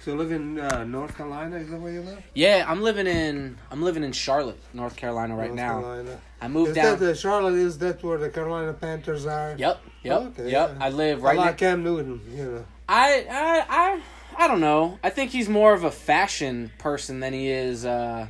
So you live in uh, North Carolina? Is that where you live? Yeah, I'm living in I'm living in Charlotte, North Carolina right North now. Carolina. I moved Is down. that the Charlotte? Is that where the Carolina Panthers are? Yep, yep, Okay, yep. yeah. I live right. I like. Cam Newton. You know. I, I, I, I don't know. I think he's more of a fashion person than he is uh,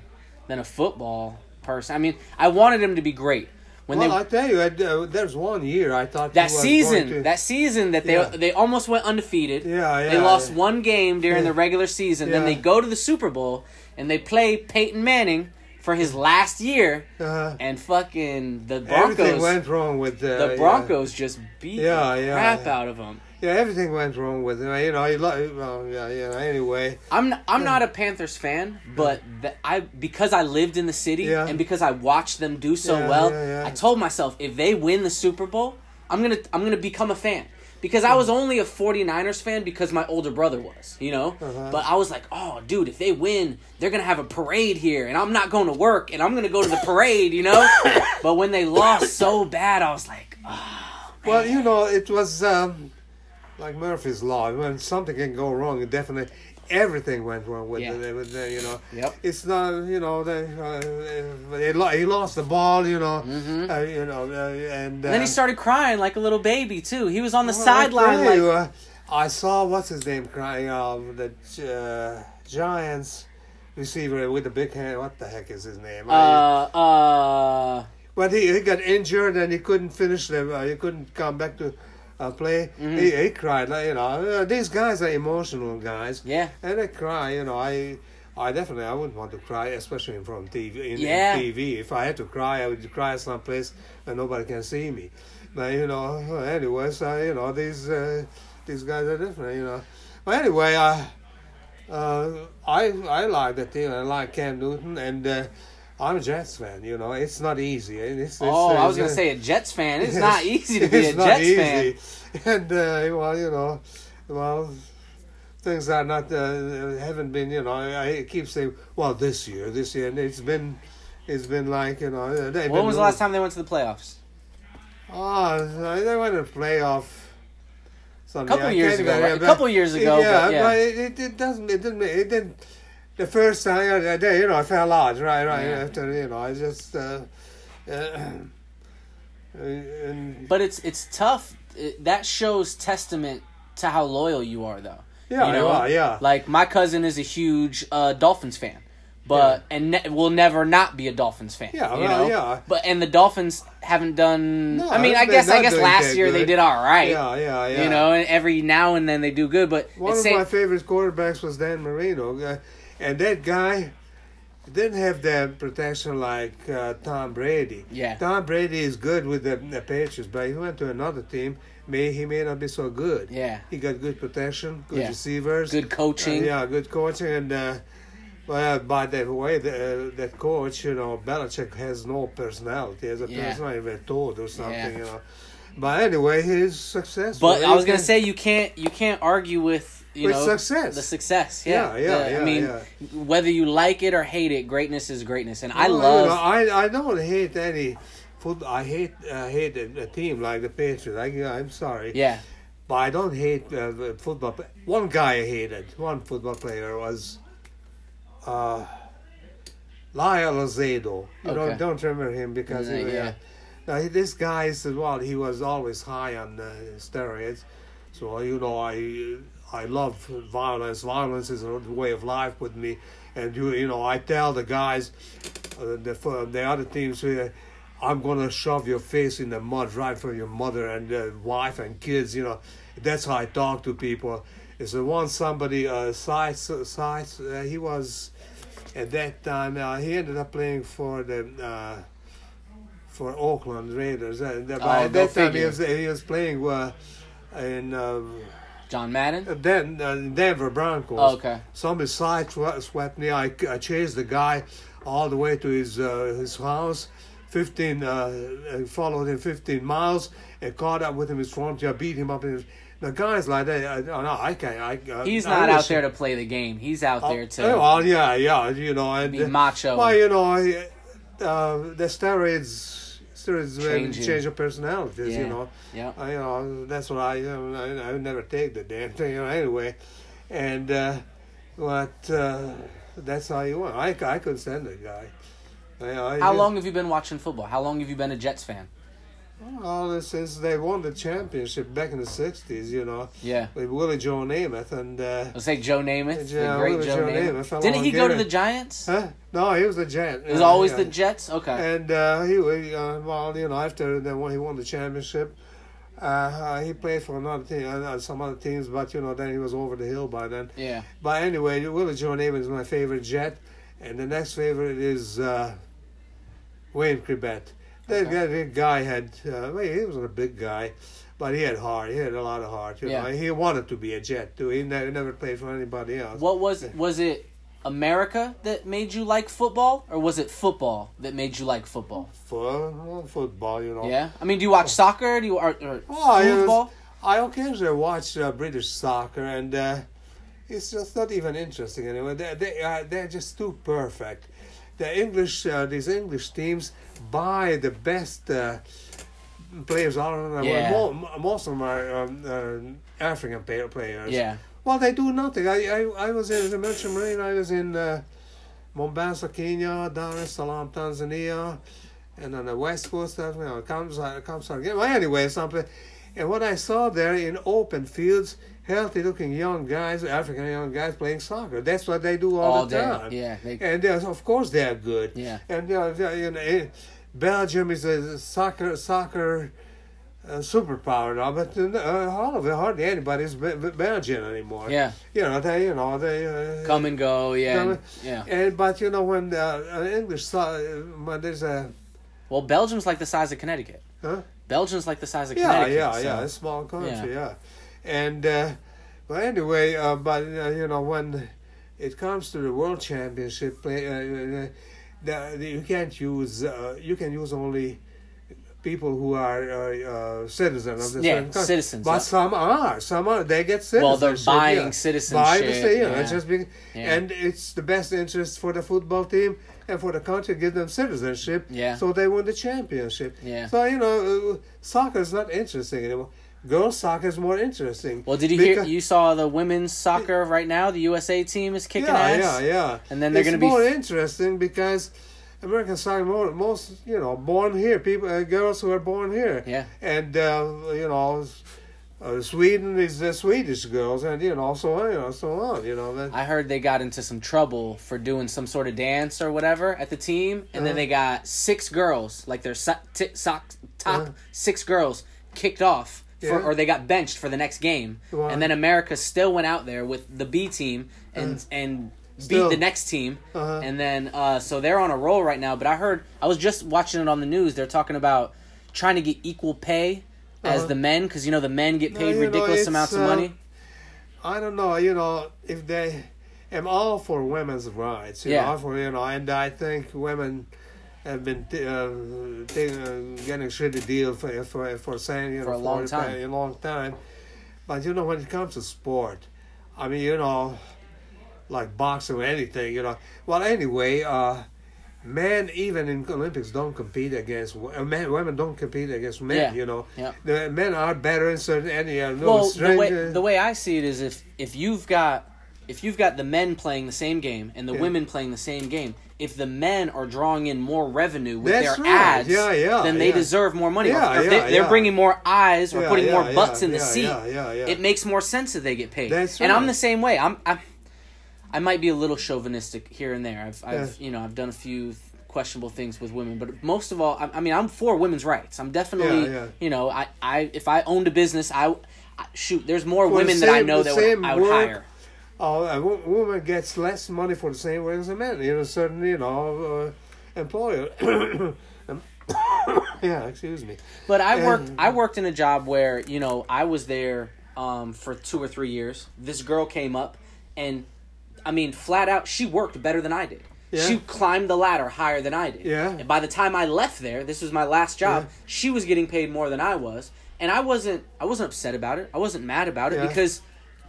than a football person. I mean, I wanted him to be great when well, they I tell you, I, uh, there's one year I thought that season, to- that season that they Yeah. they almost went undefeated. Yeah, yeah, They lost yeah. one game during the regular season. Then they go to the Super Bowl and they play Peyton Manning for his last year, Uh, and fucking the everything Broncos. went wrong with uh, the Broncos just beat the crap out of them. Yeah, yeah, everything went wrong with him. You know, he lo- well, yeah, yeah. Anyway, I'm n- I'm not a Panthers fan, but th- I because I lived in the city Yeah. and because I watched them do so Yeah, well, yeah, yeah. I told myself if they win the Super Bowl, I'm going to I'm going to become a fan. Because I was only a 49ers fan because my older brother was, you know? Uh-huh. But I was like, "Oh, dude, if they win, they're going to have a parade here and I'm not going to work and I'm going to go to the parade, you know?" but when they lost so bad, I was like, "Oh, well, you know, it was um, like Murphy's law. When something can go wrong, it definitely everything went wrong with Yeah. the, with the, you know. Yep. It's not, you know, they, uh, they lo- he lost the ball, you know, Mhm. uh, you know, uh, and, And then he started crying like a little baby too. He was on the well, sideline tell like I saw what's his name crying. Um, the uh, Giants receiver with the big hand. What the heck is his name? uh uh But he, he got injured and he couldn't finish the. Uh, he couldn't come back to uh, play. Mm-hmm. He, he cried. Like, you know, uh, these guys are emotional guys. yeah. And they cry. You know, I. I definitely I wouldn't want to cry, especially in front of TV. In, in Yeah. TV, if I had to cry, I would cry someplace and nobody can see me. But you know, anyways, uh, you know these uh, these guys are different. You know. But anyway, uh, uh, I I like the team. I like Cam Newton, and uh, I'm a Jets fan. You know, it's not easy. It's, it's, Oh, I was gonna uh, say a Jets fan. It's not easy to be a it's not Jets easy. fan. And uh, well, you know, well, things are not uh, haven't been. You know, I, I keep saying, well, this year, this year, and it's been, it's been like you know. When been was the last time they went to the playoffs? Oh, they went to playoff. A Something. couple years ago, right? A but- couple years ago, Yeah, but yeah. it, it, it doesn't. It didn't. It didn't. The first time, you know, I fell out. Right, right. Yeah. After you know, I just. Uh, uh, and, But it's it's tough. It, that shows testament to how loyal you are, though. yeah, you know, yeah, yeah. Like my cousin is a huge uh, Dolphins fan, but and ne- will never not be a Dolphins fan. Yeah, you well, know? yeah. But and the Dolphins haven't done. No, I mean, I guess I guess last year they did all right. Yeah, yeah, yeah. You know, and every now and then they do good, but One of same, my favorite quarterbacks was Dan Marino, uh, and that guy didn't have that protection like uh, Tom Brady. Yeah. Tom Brady is good with the, the Patriots, but he went to another team. May he may not be so good. Yeah. He got good protection, good Yeah. receivers, good coaching. Uh, yeah, good coaching, and uh, well, by that way, the, uh, that coach, you know, Belichick has no personality. He has a Yeah. personality, even told or something, Yeah. you know. But anyway, he's successful. But I was gonna say you can't you can't argue with you know success. the success. Yeah, Yeah, yeah, The- yeah, I mean, yeah. whether you like it or hate it, greatness is greatness, and I love. I I don't hate any foot. I hate uh, hate a, team like the Patriots. I, I'm sorry, yeah, but I don't hate uh, football. One guy I hated. One football player was. Uh, Lyle Alzado. You Okay. don't don't remember him because Yeah, he, yeah. Now, this guy is well. He was always high on uh, steroids, so you know I I love violence. Violence is a way of life with me, and you you know I tell the guys, uh, the the other teams. Uh, I'm gonna shove your face in the mud right for your mother and uh, wife and kids. You know, that's how I talk to people. Is the one somebody uh, sides sides. Uh, he was at that time. Uh, he ended up playing for the. Uh, for Oakland Raiders. And uh, by Oh, that time, he was, he was playing uh, in uh, John Madden. Then uh, Denver Broncos. Oh, okay. Somebody side swe- swept me. I, I chased the guy all the way to his uh, his house. 15, uh, followed him 15 miles and caught up with him in his front. I beat him up in his. The guys like that, I, I, no, I can't. I, uh, He's I not wish- out there to play the game. He's out there to Oh, well, yeah, yeah, you know, and be macho. well, you know, uh, the steroids, really Change you. change your personalities. Yeah. You know, Yeah. I, you know, that's what I, you know, I, I would never take the damn thing. You know, anyway, and uh, But uh, that's how you want. I, I could stand the guy. I, I How just- long have you been watching football? How long have you been a Jets fan? Well, since they won the championship back in the '60s, you know, Yeah. with Willie Joe Namath and uh, Let's say Joe Namath, Yeah, the great Willie Joe Joe Namath. Namath, Didn't he go to the Giants? huh? No, he was a Jet. It was always the Jets. Okay. And uh, he, uh, well, you know, after the, when he won the championship, uh, uh, he played for another team, uh, some other teams, but you know, then he was over the hill by then. Yeah. But anyway, Willie Joe Namath is my favorite Jet, and the next favorite is uh, Wayne Chrebet. That, guy, that guy had, uh, well, he wasn't a big guy, but he had heart. He had a lot of heart. You Yeah. know, he wanted to be a Jet too. He never, never played for anybody else. What was was it? America that made you like football, or was it football that made you like football? For football, you know. Yeah. I mean, do you watch soccer? Do you or, or Oh, it was- football? I occasionally watch uh, British soccer, and uh, it's just not even interesting anymore. They they uh, they're just too perfect. The English uh, these English teams buy the best uh, players all around the Yeah. most of them are um, uh, African players. Yeah. Well, they do nothing. I I, I was in as I mentioned, Marine. I was in uh, Mombasa, Kenya, Dar es Salaam, Tanzania, and on the west coast of you know, Kamsar, Kamsar again. Well, anyway, something. And what I saw there in open fields, healthy-looking young guys, African young guys playing soccer. That's what they do all, All the day. time. Yeah. They, And of course, they're good. yeah. And uh, they- you know, eh, Belgium is a soccer soccer uh, superpower now, but uh, all of it, hardly anybody's Be- Be- Belgian anymore. Yeah. You know, they, you know, they uh, Come and go. Yeah. And- yeah. And but you know when uh, English so- when there's a Well, Belgium's like the size of Connecticut. huh? Belgium's like the size of yeah Connecticut. yeah so- yeah it's a small country yeah, and uh, well anyway uh, but uh, you know when it comes to the world championship uh, uh, the, the, you can't use uh, you can use only people who are uh, uh, citizens of the Yeah, country. citizens, but yeah. some are some are they get citizens Well, they're buying citizenship. Buy the state, yeah. it's just being, Yeah. and it's the best interest for the football team and for the country to give them citizenship. Yeah. So they win the championship. Yeah. So you know, uh, soccer is not interesting anymore. Girls soccer is more interesting. Well, did you hear? You saw the women's soccer right now. The USA team is kicking yeah, ass. yeah, yeah. And then they're gonna be more interesting because American soccer more, most you know born here people uh, girls who are born here. Yeah. And uh, you know. Uh, Sweden is the Swedish girls, and you know, so on, you know, so on, you know. That, I heard they got into some trouble for doing some sort of dance or whatever at the team, and then Uh-huh. they got six girls, like their so- t- sock, top Uh-huh. six girls, kicked off, for, Yeah. or they got benched for the next game, Wow. and then America still went out there with the B team and and beat Still. the next team, Uh-huh. and then uh, so they're on a roll right now. But I heard I was just watching it on the news. They're talking about trying to get equal pay. As Uh-huh. the men, because you know the men get paid know, ridiculous it's, amounts of uh, money. I don't know, you know, if they am all for women's rights, you Yeah. know, for you know, and I think women have been t- uh, t- uh, getting a shitty deal for for for saying you know For a long time. a long time. But you know, when it comes to sport, I mean, you know, like boxing or anything, you know. Well, anyway, uh, men even in Olympics don't compete against uh, men. Women don't compete against men. Yeah. You know, Yeah. the men are better in certain area. No well, the way uh, the way I see it is if if you've got if you've got the men playing the same game and the Yeah. women playing the same game, if the men are drawing in more revenue with That's their right. ads, Yeah, yeah, then they deserve more money. Yeah, or if yeah, they, they're bringing more eyes or putting more butts in the seat. yeah, yeah, yeah. It makes more sense that they get paid. That's And I'm the same way. I'm, I'm I might be a little chauvinistic here and there. I've, I've you know I've done a few questionable things with women, but most of all, I, I mean I'm for women's rights. I'm definitely you know I, I if I owned a business I, I shoot there's more For the women that I know that would, I would work, hire. Oh, a wo- woman gets less money for the same work as a man in a certain, you know, uh, employer. Um, yeah, excuse me. But I worked I worked in a job where, you know, I was there um, for two or three years. This girl came up and I mean, flat out, she worked better than I did. Yeah. She climbed the ladder higher than I did. Yeah. And by the time I left there, this was my last job, Yeah. she was getting paid more than I was. And I wasn't I wasn't upset about it. I wasn't mad about it Yeah. because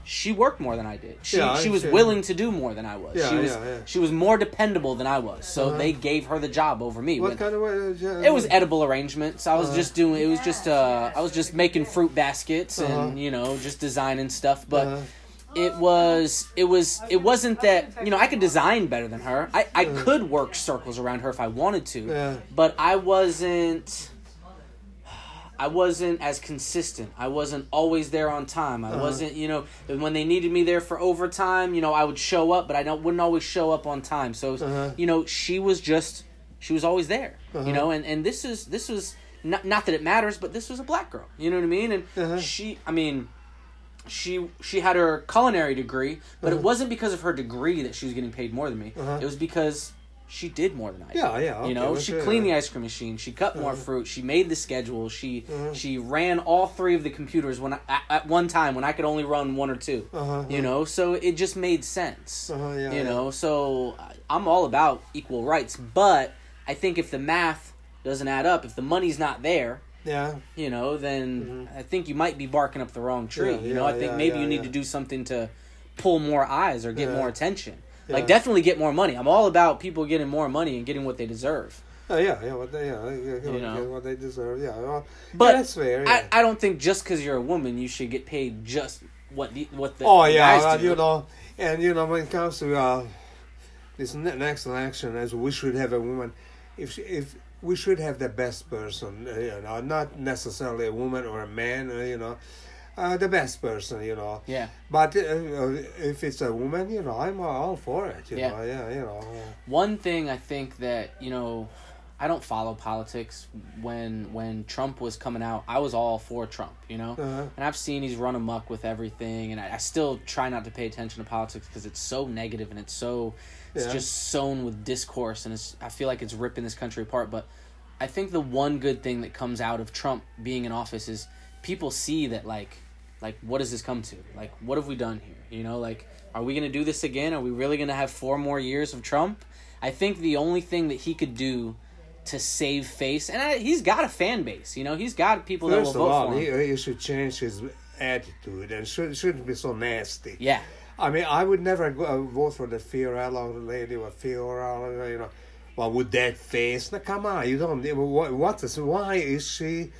she worked more than I did. She Yeah, she was willing to do more than I was. Yeah, she was yeah, yeah. she was more dependable than I was. So Uh-huh. they gave her the job over me. What When- kind of way? Uh, it was edible arrangements. I was Uh-huh. just doing. It was just. Uh, I was just making fruit baskets and Uh-huh. you know just designing stuff. But Uh, it was it was it wasn't that you know I could design better than her. I I could work circles around her if I wanted to, but I wasn't. I wasn't as consistent. I wasn't always there on time. I wasn't, you know, when they needed me there for overtime, you know, I would show up, but I don't wouldn't always show up on time. So, Uh-huh. you know, she was just she was always there. You know, and and this is this was not not that it matters, but this was a black girl. You know what I mean? And Uh-huh. she, I mean, she she had her culinary degree, but Uh-huh. it wasn't because of her degree that she was getting paid more than me. It was because she did more than I did. Yeah, yeah, okay, you know, she sure, cleaned yeah. the ice cream machine. She cut more Uh-huh. fruit. She made the schedule. She she ran all three of the computers when I, at, one time when I could only run one or 2 Uh-huh, You know, so it just made sense. Uh-huh, yeah, you yeah. know, so I'm all about equal rights, but I think if the math doesn't add up, if the money's not there, Yeah. you know, then I think you might be barking up the wrong tree. Mm-hmm. Yeah, you know, yeah, I think yeah, maybe yeah, you need yeah. to do something to pull more eyes or get Yeah. more attention. Like definitely get more money. I'm all about people getting more money and getting what they deserve. Oh, yeah, yeah, what they, yeah, yeah, yeah, You know. what they deserve. Yeah, well, But yeah, that's fair. Yeah. I, I don't think just because you're a woman you should get paid just what the what the oh yeah, guys well, do. you know, and you know when it comes to uh, this ne- next election, as we should have a woman, if she, if we should have the best person, uh, you know, not necessarily a woman or a man, uh, you know, uh, the best person, you know. Yeah. But uh, if it's a woman, you know, I'm all for it. You Yeah. know, yeah, you know. One thing I think that you know, I don't follow politics. When when Trump was coming out, I was all for Trump. You know, Uh-huh. and I've seen he's run amok with everything, and I, I still try not to pay attention to politics because it's so negative and it's so it's Yeah. just sown with discourse, and it's I feel like it's ripping this country apart. But I think the one good thing that comes out of Trump being in office is people see that like like what does this come to like what have we done here you know like are we going to do this again are we really going to have four more years of trump i think the only thing that he could do to save face and I, he's got a fan base you know he's got people First that of will vote all, for him he, he should change his attitude and should, shouldn't be so nasty. yeah I mean, I would never go, uh, vote for the Fiorello lady or Fiorello, you know. Well, with that face, now come on, you don't. What, what is? Why is she?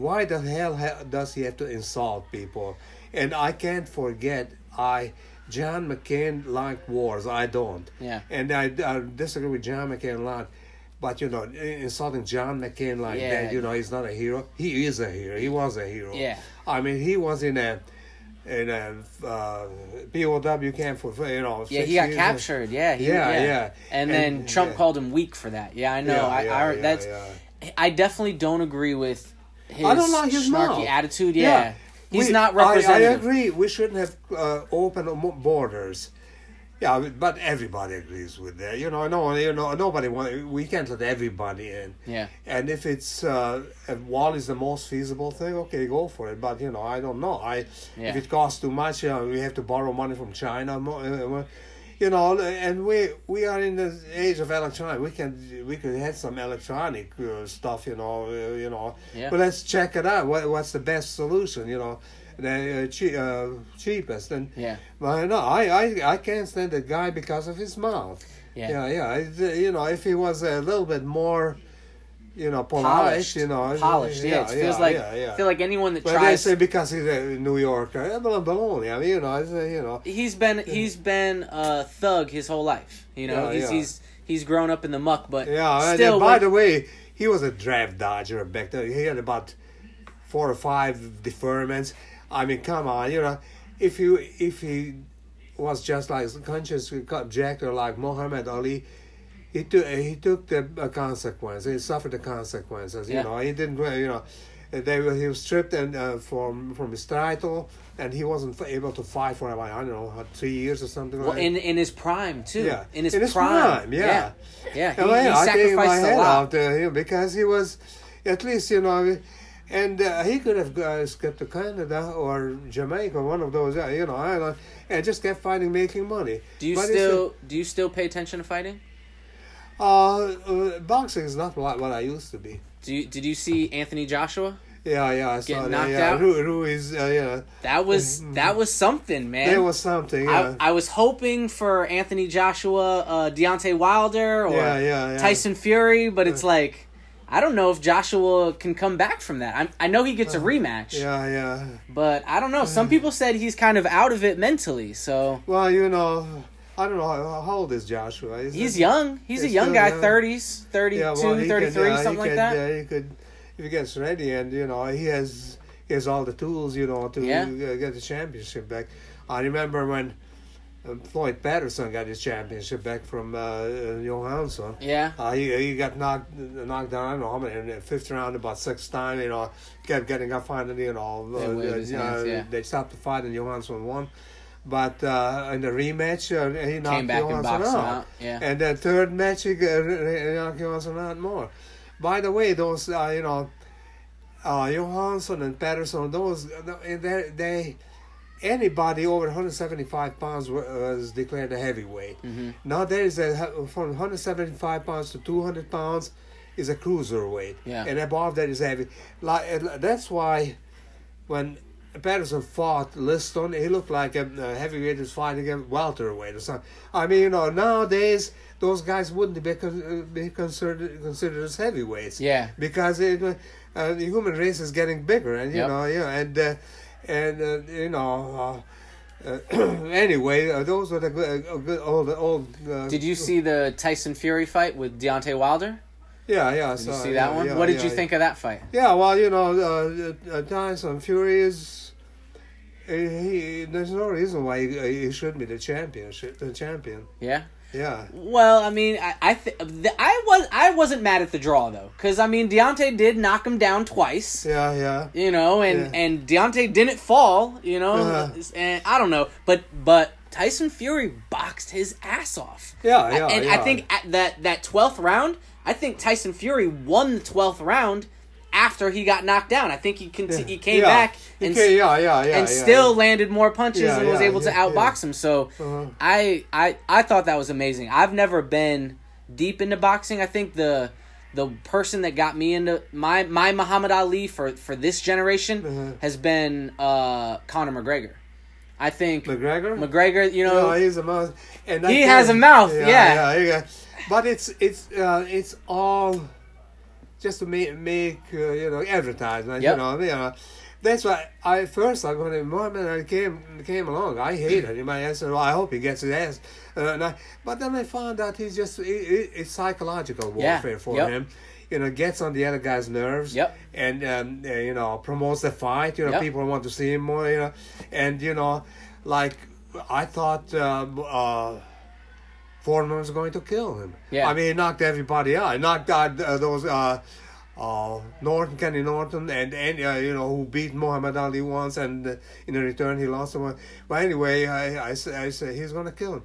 Why the hell ha- does he have to insult people? And I can't forget, I John McCain liked wars. I don't. Yeah. And I, I disagree with John McCain a lot. But you know, insulting John McCain like Yeah. that, you know, he's not a hero. He is a hero. He was a hero. Yeah. I mean, he was in a in a uh, POW camp for you know. yeah he got years. captured yeah he, Yeah, yeah. and then And- trump yeah. called him weak for that yeah i know Yeah, i, yeah, I yeah, that's yeah. i definitely don't agree with his, I don't like his snarky mouth. attitude yeah, he's We- not I- I, agree. We shouldn't have uh, open borders. Yeah, but everybody agrees with that. You know, no, you know, nobody want. We can't let everybody in. yeah And if it's uh, if wall is the most feasible thing, okay, go for it. But you know, I don't know. I Yeah. if it costs too much, you know, we have to borrow money from China. You know, and we we are in the age of electronic. We can we could have some electronic uh, stuff. You know, uh, you know. Yeah. But let's check it out. What what's the best solution? You know, the uh, che- uh, cheapest. And yeah well, no, I, I I can't stand the guy because of his mouth. Yeah. yeah, yeah. You know, if he was a little bit more, you know, polite, polished, you know, polished. Yeah, it feels like yeah, yeah. I feel like anyone that But they tries. say because he's a New Yorker. I mean, you know, you know. he's been he's been a thug his whole life. You know, Yeah, he's yeah. he's he's grown up in the muck, but Yeah, and still. then, by when- the way, he was a draft dodger back then. He had about four or five deferments. I mean, come on, you know, if you if he was just like conscious objector like Muhammad Ali, he took he took the uh, consequences. He suffered the consequences. You Yeah. know, he didn't. uh, You know, they were, he was stripped and uh, from from his title, and he wasn't able to fight for about I don't know uh, three years or something well, like. in in his prime too. Yeah. in his, In his prime. prime, yeah. yeah, yeah. He, yeah, he I gave my sacrificed a head lot. out to him because he was, at least you know, and uh, he could have uh, skipped to Canada or Jamaica, one of those, uh, you know, and just kept fighting, making money. Do you But still do you still pay attention to fighting? Uh, uh, boxing is not what, what I used to be. Do you, did you see Anthony Joshua? Yeah, yeah, I saw Getting that. yeah, out? Ru- Ruiz, uh, yeah, That was that was something, man. there was something. Yeah, I, I was hoping for Anthony Joshua, uh, Deontay Wilder, or Yeah, yeah, yeah. Tyson Fury, but it's like I don't know if Joshua can come back from that. i I know he gets a rematch, Yeah, yeah. but I don't know. Some people said he's kind of out of it mentally, so Well, you know, I don't know how, how old is Joshua. Is he's it- young. He's a young guy, 30s, 32, Yeah, well, he 33, could, yeah, he something like could, that. Yeah, he could if he gets ready, and you know, he has he has all the tools, you know, to Yeah. get the championship back. I remember when um, Floyd Patterson got his championship back from uh, uh, Johansson. Yeah. Uh, he, he got knocked knocked down. I don't know how many in the fifth round about six times. You know, kept getting up finally. You know, They uh, uh, hands, yeah. they stopped the fight and Johansson won. But uh, in the rematch, uh, he knocked Came back and Johansson boxed him out. out. Yeah. And the third match, he got- he knocked Johansson out more. By the way, those uh, you know, uh, Johansson and Patterson, those they, they anybody over 175 pounds was declared a heavyweight. Mhm. Now there is a from 175 pounds to 200 pounds is a cruiserweight, Yeah. and above that is heavy. Like that's why when Patterson fought Liston, he looked like a, a heavyweight is fighting a welterweight or something. I mean, you know, nowadays those guys wouldn't be, con- uh, be considered considered as heavyweights Yeah. because it, uh, the human race is getting bigger, and you Yep. know, yeah, and uh, and uh, you know. Uh, uh, anyway, uh, those were the good, uh, good old old. Uh, Did you see the Tyson Fury fight with Deontay Wilder? Yeah, yeah. Did you see that one? what did you think of that fight? Yeah, well, you know, uh, uh, Tyson Fury is. uh, He, there's no reason why he, he should be the championship, the champion. Yeah. Yeah, Well, I mean, I I, th- I was I wasn't mad at the draw though, because I mean Deontay did knock him down twice. yeah, yeah. you know, and Yeah. and Deontay didn't fall, you know, Uh-huh. and I don't know, but but Tyson Fury boxed his ass off. Yeah, yeah, and yeah. I think at that that twelfth round, I think Tyson Fury won the twelfth round after he got knocked down. I think he conti- he came yeah. back and ca- yeah, yeah, yeah, and yeah, still yeah. landed more punches Yeah, and was yeah, able to yeah, outbox him. So Uh-huh. I I I thought that was amazing. I've never been deep into boxing. I think the the person that got me into my my Muhammad Ali for for this generation Uh-huh. has been uh Conor McGregor. I think McGregor. McGregor, you know, No, he's a mouth, and He has a mouth, yeah. yeah, yeah. But it's it's uh, it's all just to make make uh, you know advertisement. Yep. You know, you know. That's why I first like when Muhammad Ali came came along, I hated him. I said, "Well, I hope he gets his ass." Uh, I, but then I found out he's just it, it, it's psychological Yeah. warfare for Yep. him. You know, gets on the other guy's nerves. Yep. And um, uh, you know promotes the fight. You know, Yep. people want to see him more. You know, and you know, like I thought. Uh, uh, Foreman was going to kill him. Yeah. I mean, he knocked everybody out. He knocked out uh, those uh, uh, Norton, Kenny Norton, and, and uh, you know who beat Muhammad Ali once, and uh, in return he lost him. But anyway, I I, I say he's going to kill him.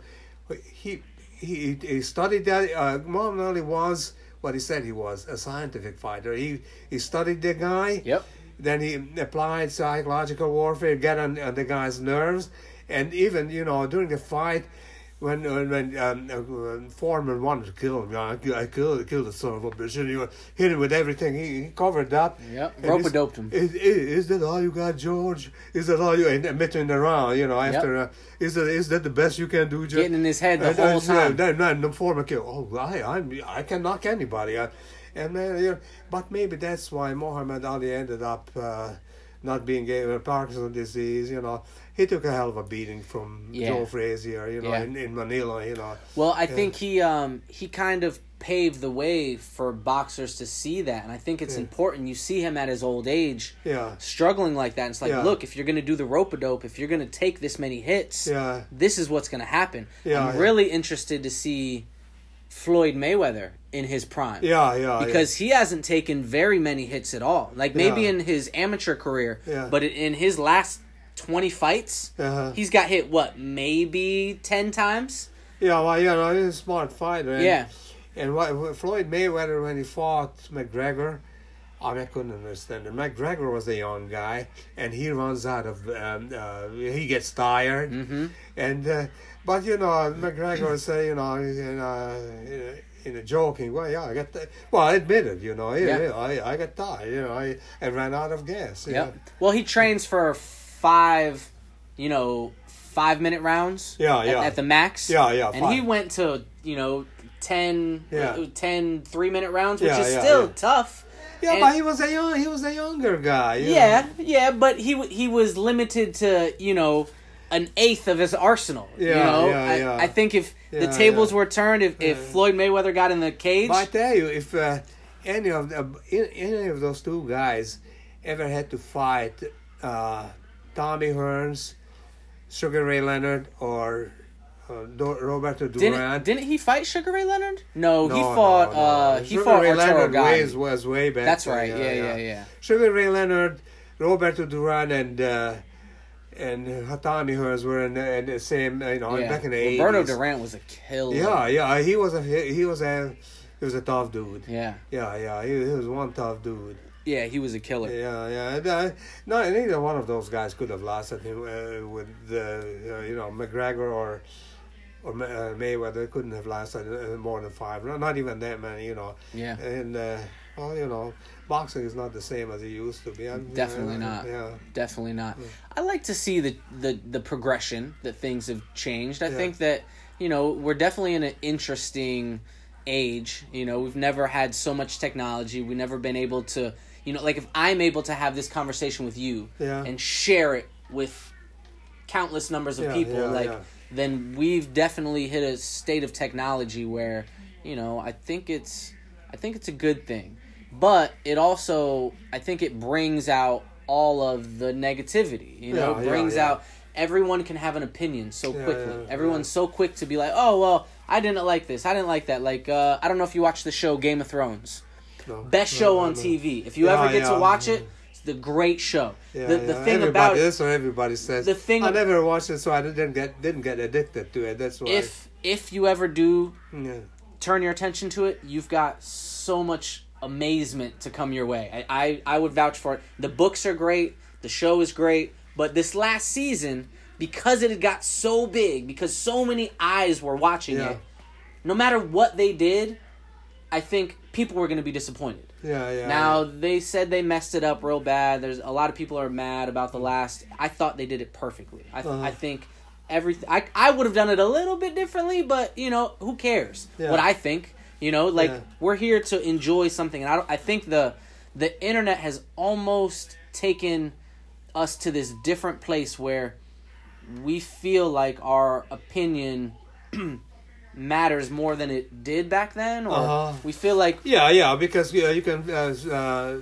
He he he studied that. Uh, Muhammad Ali was what he said he was a scientific fighter. He he studied the guy. Yep. Then he applied psychological warfare, get on, on the guy's nerves, and even you know during the fight, when when, when um, uh, when Foreman wanted to kill him, I, I killed killed the son of a bitch, and he hit him with everything. He, he covered up. Yep, And rope doped him. Is, is, is that all you got, George? Is that all you? And admitting around, you know, after uh, is that is that the best you can do, George? getting in his head the And- whole and, uh, time. Then, then the Foreman kill. Oh, I I'm, I can knock anybody. I, and man, you know, but maybe that's why Muhammad Ali ended up uh, not being given Parkinson's disease. You know, he took a hell of a beating from Yeah. Joe Frazier. You know, Yeah. in, in Manila. You know, Well, I think he um he kind of paved the way for boxers to see that, and I think it's Yeah. important. You see him at his old age yeah, struggling like that. And it's like, look, if you're gonna do the rope a dope, if you're gonna take this many hits, yeah, this is what's gonna happen. Yeah, I'm really interested to see Floyd Mayweather in his prime. yeah, yeah. Because he hasn't taken very many hits at all. Like maybe Yeah. in his amateur career, Yeah. but in his last twenty fights, yeah. Uh-huh. he's got hit what maybe ten times. Yeah, well, you know, he's a smart fighter. And, Yeah. And what, Floyd Mayweather, when he fought McGregor, I, mean, I couldn't understand it. McGregor was a young guy, and he runs out of, um, uh, he gets tired. Mm-hmm. And, uh, but, you know, McGregor say, you know, in a, in a, in a joking way, yeah, I got, t- well, I admitted, you know, yeah, Yeah. I, I got tired, you know, I, I ran out of gas. Yeah. Well, he trains for five, you know, five minute rounds. Yeah, at- yeah. At, the max. Yeah, yeah, And he went to you know 10, Yeah. uh, 10 three minute rounds, which Yeah, is yeah, still tough. Yeah, And- but he was a young, he was a younger guy. you Yeah, know. yeah, but he he was limited to you know an eighth of his arsenal. you know? yeah, I, yeah. I think if the tables yeah. were turned, if, if Yeah. Floyd Mayweather got in the cage, But I tell you, if uh, any of the, any of those two guys ever had to fight uh, Tommy Hearns, Sugar Ray Leonard, or uh, Roberto Duran. didn't didn't he fight Sugar Ray Leonard? No, he fought. no, no. Uh, he Sugar fought Ray Arturo Leonard ways was way back. That's right. Yeah, yeah, yeah. Sugar Ray Leonard, Roberto Duran, and uh, and Tommy Hearns were in the, in the same. You know, yeah. back in the Roberto 80s. Duran was a killer. Yeah, yeah. He was a he, was a he was a tough dude. yeah, Yeah, yeah. He, he was one tough dude. yeah. He was a killer. Yeah, yeah. And, uh, no, neither one of those guys could have lasted uh, with the uh, you know McGregor or or uh, Mayweather couldn't have lasted uh, more than five. Not, not even that many, you know. Yeah. And uh, well, you know, boxing is not the same as it used to be. I'm- Definitely uh, not. Yeah. Definitely not. I like to see the, the the progression that things have changed. I Yeah. think that you know we're definitely in an interesting age. You know, we've never had so much technology. We've never been able to, you know, like if I'm able to have this conversation with you Yeah. and share it with countless numbers of Yeah, people, yeah, like yeah. then we've definitely hit a state of technology where you know I think it's I think it's a good thing, but it also I think it brings out all of the negativity. You know, Yeah, it brings yeah. out everyone can have an opinion so Yeah, quickly. yeah, Everyone's so quick to be like, oh well, I didn't like this, I didn't like that. Like uh, I don't know if you watch the show Game of Thrones, No, best no, show no, on. TV. If you Yeah, ever get to yeah. watch it, it's the great show. Yeah, the the yeah. thing everybody, about that's what everybody says. the thing I never watched it, so I didn't get didn't get addicted to it. That's why. if if you ever do yeah. turn your attention to it, you've got so much amazement to come your way. I, I, I would vouch for it. The books are great, the show is great, but this last season, because it had got so big, because so many eyes were watching Yeah. it, no matter what they did, I think people were going to be disappointed. Yeah, yeah. Now yeah. they said they messed it up real bad. There's a lot of people are mad about the last. I thought they did it perfectly. I, Uh-huh. I think everything. I I would have done it a little bit differently, but you know who cares? Yeah. What I think. You know, like Yeah. we're here to enjoy something, and I I think the the internet has almost taken us to this different place where we feel like our opinion matters more than it did back then, or Uh-huh. we feel like Yeah, yeah, because yeah, you can uh, uh,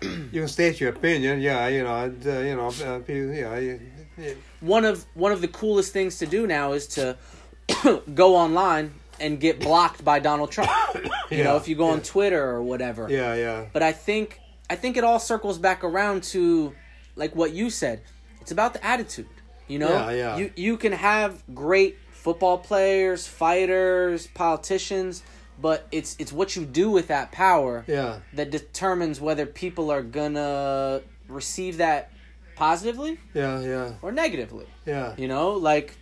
you can state your opinion. Yeah, you know, and, uh, you know, uh, yeah, yeah, one of one of the coolest things to do now is to go online and get blocked by Donald Trump. You Yeah, know, if you go on. Twitter or whatever. yeah, yeah, But I think I think it all circles back around to like what you said. It's about the attitude. You know, Yeah, yeah. you you can have great football players, fighters, politicians, but it's it's what you do with that power yeah, that determines whether people are gonna receive that positively yeah, yeah, or negatively. yeah, You know, like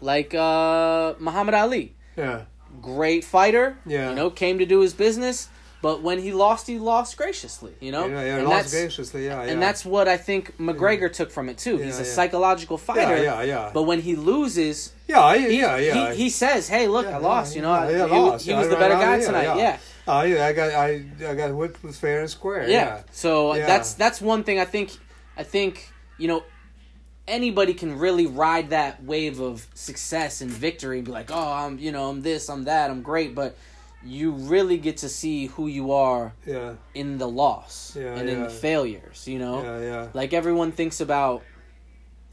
like uh Muhammad Ali, yeah, great fighter. Yeah. You know, came to do his business, but when he lost, he lost graciously. You know, yeah, yeah, and lost graciously, yeah, yeah. and that's what I think McGregor mm. took from it too. Yeah, He's a yeah. psychological fighter. yeah, yeah, But when he loses, yeah, he, yeah, yeah. he, he says, "Hey, look, Yeah, I lost. yeah, you know, yeah, I- yeah, he, lost. he was the better guy yeah, tonight." yeah. Yeah. Oh, yeah, I got, I, I got whipped with fair and square. yeah. Yeah, So Yeah. that's that's one thing I think I think you know anybody can really ride that wave of success and victory and be like, "Oh, I'm, you know, I'm this, I'm that, I'm great," but you really get to see who you are yeah, in the loss Yeah, and in the failures, you know? yeah, yeah. Like everyone thinks about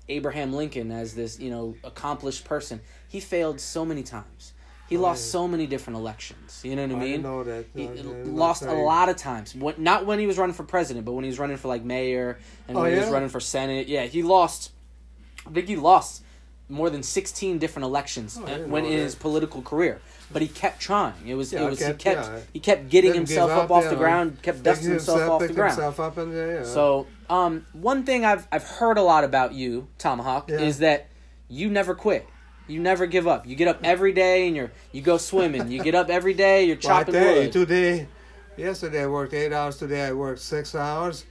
Abraham Lincoln as this, you know, accomplished person. He failed so many times. He oh, lost yeah. so many different elections. You know what I I mean? didn't know that. He lost a lot of times. What not when he was running for president, but when he was running for like mayor and Oh, when he was running for senate. Yeah, he lost. I think he lost more than sixteen different elections Oh, when in that. his political career. But he kept trying. It was Yeah, it was kept- he kept yeah. he kept getting Didn't himself up, up, off you the ground, kept dusting himself off the ground. himself up and yeah. So, um, one thing I've I've heard a lot about you, Tomahawk, is that you never quit. You never give up. You get up every day and you're you go swimming. You get up every day. You're Well, I chopping tell you, wood. today, yesterday I worked eight hours. Today I worked six hours,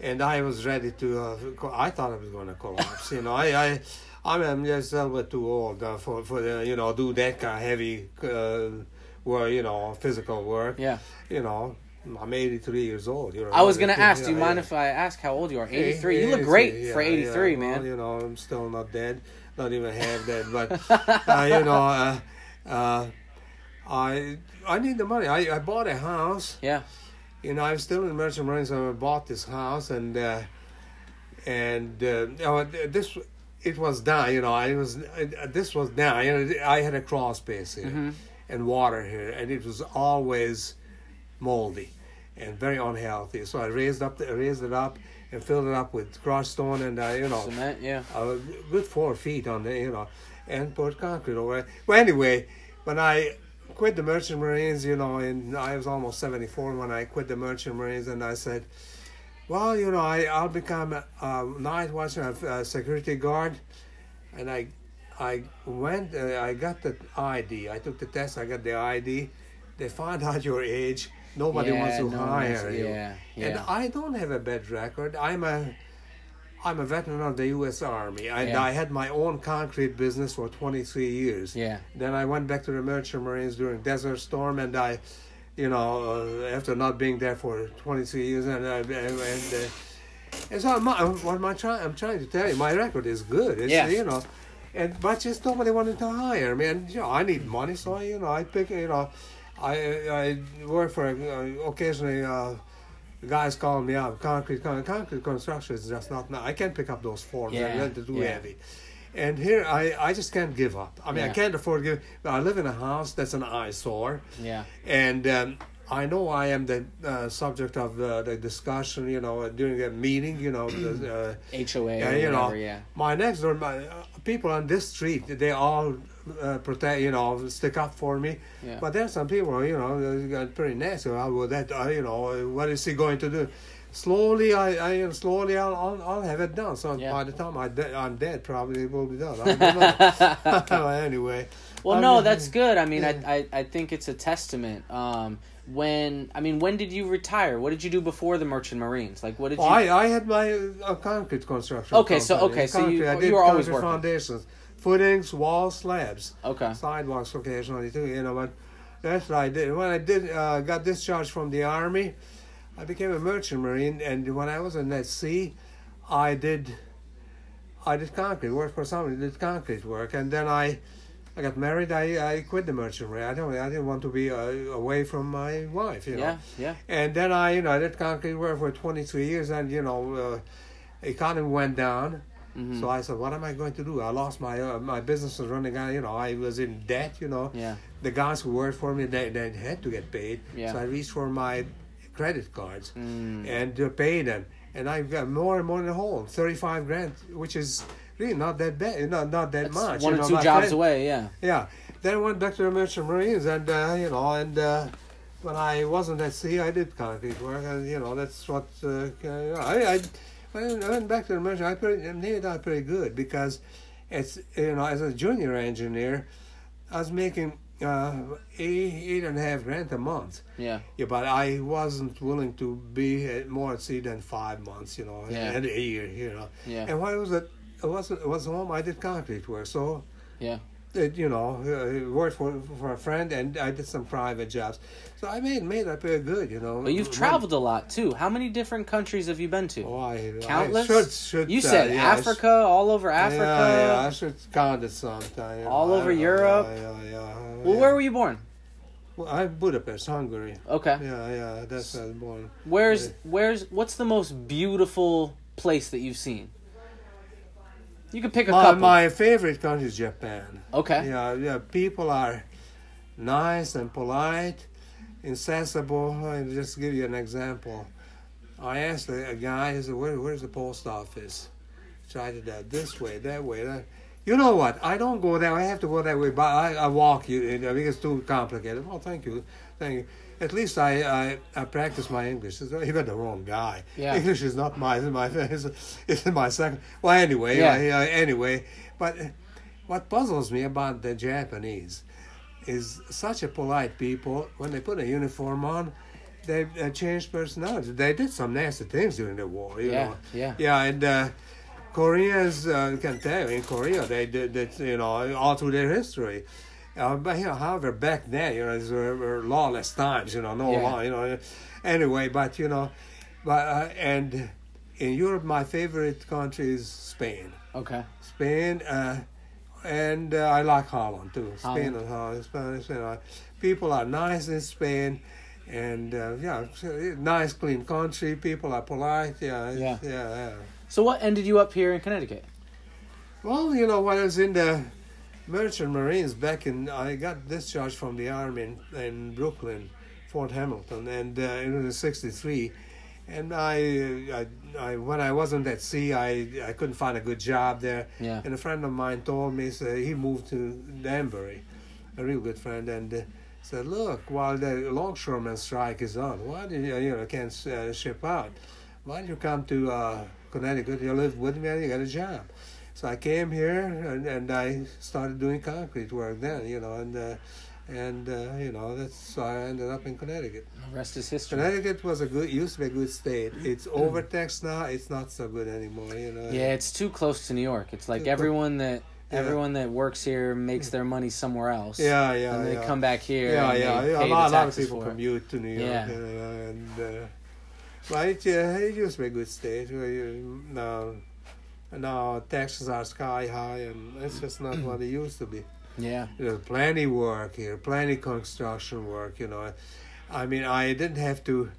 and I was ready to. Uh, I thought I was going to collapse. you know, I, I, I'm, I'm just a little bit too old uh, for for the, you know do that kind of heavy uh, were you know physical work. Yeah. You know, I'm 83 years old. You know, I was gonna Yeah, ask. Do you yeah. mind if I ask how old you are? 83. You look great yeah, for 83, yeah. man. Well, you know, I'm still not dead, not even half dead. But uh, you know, uh, uh, I I need the money. I, I bought a house. Yeah. You know, I'm still in Merchant Marines. So I bought this house, and uh, and uh, this it was down. You know, I was this was down. You know, I had a crawl space here Mhm. and water here, and it was always moldy and very unhealthy. So I raised up, the, raised it up, and filled it up with crushed stone, and uh, you know, Cement. Yeah. a good four feet on the, you know, and poured concrete over it. Well, anyway, when I quit the Merchant Marines, you know, and I was almost 74 when I quit the Merchant Marines, and I said, well, you know, I, I'll become a, a night watchman, a, security guard. And I I went, uh, I got the ID. I took the test, I got the ID. They found out your age. Nobody wants to no hire you. yeah, And. I don't have a bad record. I'm a I'm a veteran of the U.S. Army, and Yeah. I had my own concrete business for 23 years. Yeah. Then I went back to the Merchant Marines during Desert Storm, and I, you know, uh, after not being there for 23 years, and I, and uh, and so I'm, what am I trying? I'm trying to tell you, my record is good. It's, Yeah. you know, and but just nobody wanted to hire me, and you know, I need money, so I, you know, I pick, you know, I I work for uh, occasionally. Uh, guys call me up. Concrete, con- concrete construction is just not. I can't pick up those forms. Yeah, They're too yeah. heavy. And here, I, I just can't give up. I mean, I can't afford to give. I live in a house that's an eyesore, Yeah. and um, I know I am the uh, subject of uh, the discussion. You know, during a meeting. You know, the, uh, HOA. yeah, you know, yeah. my next door, my uh, people on this street, they all uh, protect, you know, stick up for me. Yeah. But there's some people, you know, pretty nasty. Well, well, that, uh, you know, what is he going to do? Slowly, I, I slowly, I'll, I'll, I'll have it done. So Yeah. by the time I de- I'm dead, probably it will be done. I don't know. anyway. Well, I no, mean, that's good. I mean, yeah. I, I I think it's a testament. Um, when I mean, when did you retire? What did you do before the Merchant Marines? Like, what did you? I, I had my uh, concrete construction. Okay, so- company. okay, so you- Concrete, I you did were always working. foundations, footings, walls, slabs. okay. sidewalks occasionally too, you know. But that's what I did. When I did uh, got discharged from the army, I became a merchant marine, and when I was in that sea, I did I did concrete work for somebody. Did concrete work, and then I I got married. I, I quit the merchant marine. I don't I didn't want to be uh, away from my wife, you know. Yeah. Yeah. And then I, you know, I did concrete work for 23 years, and you know, uh, economy went down. Mhm. So I said, what am I going to do? I lost my uh, my business was running out. You know, I was in debt. You know, Yeah. the guys who worked for me, they, they had to get paid. Yeah. So I reached for my credit cards Mm. and uh, paid them, and I got more and more in the hole, 35 grand, which is really not that bad, not not that That's much. one you or know, two jobs friend- away. Yeah. yeah. Then I went back to the Merchant Marines, and uh, you know, and uh, when I wasn't at sea, I did concrete work, and you know, that's what uh, I, I. I went back to the Merchant, I pretty, made out pretty good because it's you know, as a junior engineer, I was making uh, eight eight and a half grand a month. Yeah. Yeah, but I wasn't willing to be at more at sea than five months, you know, Yeah. and a year, you know. Yeah. And I was at, It was I was home, I did concrete work, so Yeah. It, you know, uh, worked for for a friend, and I did some private jobs. So I made made up pretty good, you know. But you've traveled a lot too. How many different countries have you been to? Oh, I, Countless. I should, should, you uh, said yeah, I sh- Africa, all over Africa. Yeah, yeah, I should count it sometime. know, All over Europe. Yeah, yeah, yeah. Well, where were you born? Well, I'm Budapest, Hungary. Okay. Yeah, yeah, that's where I was born. Where's Yeah. where's what's the most beautiful place that you've seen? You can pick a My, couple. my favorite country is Japan. okay. Yeah, yeah. People are nice and polite, accessible. I'll just give you an example. I asked a, a guy, he said, Where, "Where's the post office?" Tried it that this way, that way, that. You know what? I don't go that way. I have to go that way, but I, I walk you. I think it's too complicated. Well, thank you, thank you. At least I I, I practice my English. You got the wrong guy. Yeah. English is not my my it's, it's my second. Well, anyway, Yeah. I, uh, anyway, but what puzzles me about the Japanese is such a polite people. When they put a uniform on, they uh, change personality. They did some nasty things during the war. You Yeah, know. yeah. Yeah, and uh, Koreans uh, can tell you in Korea they did that. You know, all through their history. Uh, but you know, however, back then, you know, these were, lawless times. You know, no Yeah. law. You know, anyway, but you know, but uh, and in Europe, my favorite country is Spain. Okay. Spain, uh, and uh, I like Holland too. Spain Holland. and Holland, Spanish. You know, people are nice in Spain, and uh, yeah, nice, clean country. People are polite. Yeah, Yeah. yeah, yeah. So what ended you up here in Connecticut? Well, you know, when I was in the Merchant Marines back in, I got discharged from the army in, in Brooklyn, Fort Hamilton, and uh, it was in '63. And I, I, I, when I wasn't at sea, I, I couldn't find a good job there. Yeah. And a friend of mine told me, so he moved to Danbury, a real good friend, and uh, said, "Look, while the longshoreman strike is on, why do you, you know, can't uh, ship out? Why don't you come to uh, Connecticut? You live with me, and you got a job." So I came here, and, and I started doing concrete work then, you know, and uh, and uh, you know that's how I ended up in Connecticut. The rest is history. Connecticut was a good, used to be a good state. It's overtaxed now. It's not so good anymore, you know. Yeah, it's too close to New York. It's like everyone that Yeah. everyone that works here makes their money somewhere else. Yeah, yeah, and they yeah. come back here. Yeah, yeah, yeah. A lot, a lot of people commute to New York, Yeah. and uh, but it, uh, it used to be a good state. Where you, now, now taxes are sky high, and it's just not what it used to be. Yeah, There's plenty work here, plenty construction work. You know, I mean, I didn't have to.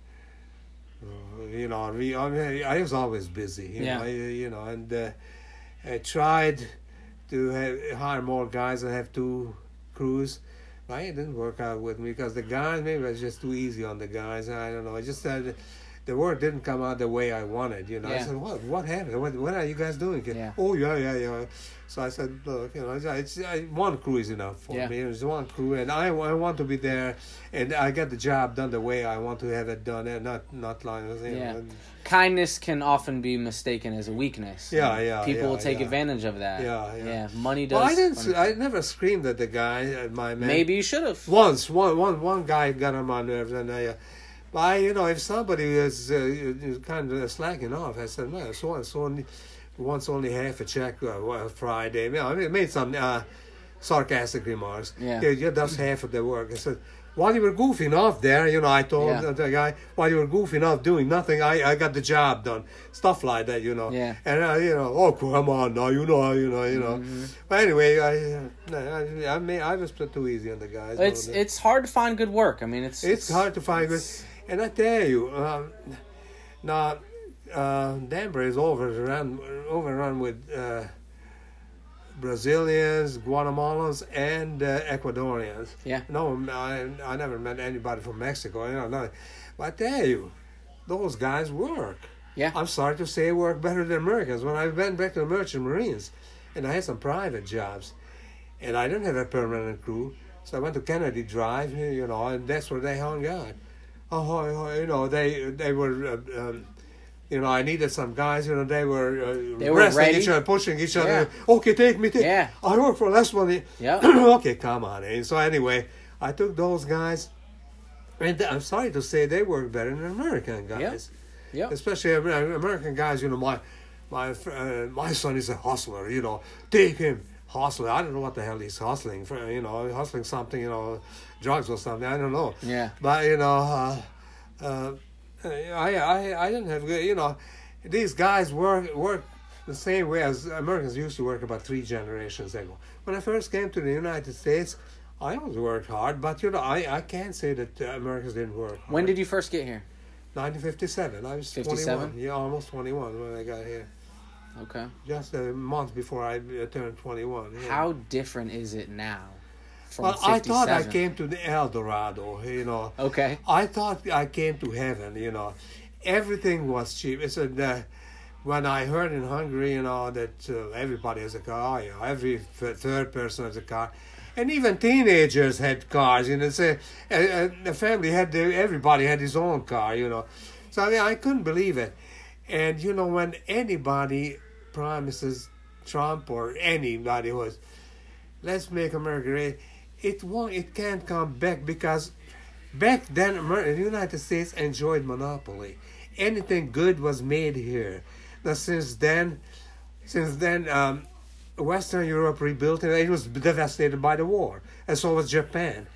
uh, You know, we, I, mean, I was always busy. You Yeah. know, I, you know, and uh, I tried to have, hire more guys and have two crews. But it didn't work out with me because the guys maybe I was just too easy on the guys. I don't know. I just said the work didn't come out the way I wanted. You know, I said, "What? What happened? What, what are you guys doing?" Yeah. Oh yeah, yeah, yeah. So I said, "Look, you know, it's, it's I, one crew is enough for Yeah. me. It's one crew, and I, I want to be there, and I get the job done the way I want to have it done, and not not like you know, Yeah. and- kindness can often be mistaken as a weakness. Yeah, yeah, People yeah, will take yeah. advantage of that. Yeah, yeah. money does. Well, I didn't. funny I never screamed at the guy, at my man. Maybe you should have. Once, one, one, one guy got on my nerves, and I, uh, I, you know, if somebody is, uh, is kind of slacking off, I said, no, so and so only, once only half a check uh, Friday. You know, I made some uh, sarcastic remarks. Yeah. yeah, yeah, that's half of the work. I said. While you were goofing off there, you know, I told Yeah. the guy, while you were goofing off doing nothing, I, I got the job done. Stuff like that, you know. Yeah. And, uh, you know, oh, come on now, you know, you know, you know. Mm-hmm. But anyway, I, uh, I, I, mean, I was too easy on the guys. It's it's hard to find good work. I mean, it's it's hard to find good. And I tell you, um, now uh, Danbury is overrun, overrun with uh, Brazilians, Guatemalans, and uh, Ecuadorians. Yeah. No, I, I never met anybody from Mexico. You know, no. But I tell you, those guys work. Yeah. I'm sorry to say, work better than Americans. When I went back to the Merchant Marines, and I had some private jobs, and I didn't have a permanent crew, so I went to Kennedy Drive, you know, and that's where they hung out. Oh, you know, they they were, uh, um, you know, I needed some guys, you know, they were, uh, They were wrestling ready. each other, pushing each Yeah. other. Okay, take me, take. Yeah. I work for less money. Yeah. okay, come on. eh? So anyway, I took those guys, and I'm sorry to say they work better than American guys. Yeah. Yep. Especially American guys, you know, my my uh, my son is a hustler. You know, take him hustler. I don't know what the hell he's hustling for. You know, hustling something. You know, drugs or something. I don't know. Yeah. But you know, uh, uh, I I I didn't have good. You know, these guys work work the same way as Americans used to work about three generations ago. When I first came to the United States. I always worked hard, but you know, I, I can't say that uh, Americans didn't work. Hard. When did you first get here? 1957. I was 57? 21. Yeah, almost 21 when I got here. Okay. Just a month before I turned 21. yeah. How different is it now? Well, I thought I came to the El Dorado, you know. Okay. I thought I came to heaven, you know. Everything was cheap. It's a, when I heard in Hungary, you know, that uh, everybody has a car, you know, every th- third person has a car. And even teenagers had cars, you know. So, uh, uh, the family had, their, everybody had his own car, you know. So, I mean, I couldn't believe it. And, you know, when anybody promises Trump or anybody was, let's make America great, it won't, it can't come back because back then Amer- the United States enjoyed monopoly. Anything good was made here. Now since then, since then, um, Western Europe rebuilt and it was devastated by the war, and so was Japan.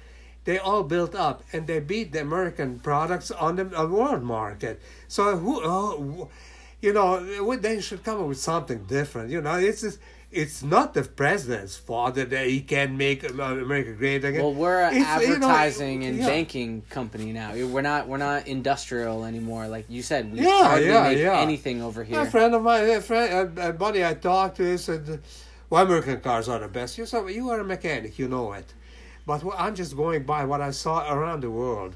They all built up and they beat the American products on the world market. So who, oh, you know, they should come up with something different. You know, it's just, it's not the president's fault that he can make America great again. Well, we're an It's, you know, advertising and yeah. banking company now. We're not we're not industrial anymore. Like you said, we Yeah, hardly yeah, make yeah. anything over here. A friend of mine, a friend, a, buddy I talked to, he said, "Well, American cars are the best." You said, "You are a mechanic, you know it." But I'm just going by what I saw around the world,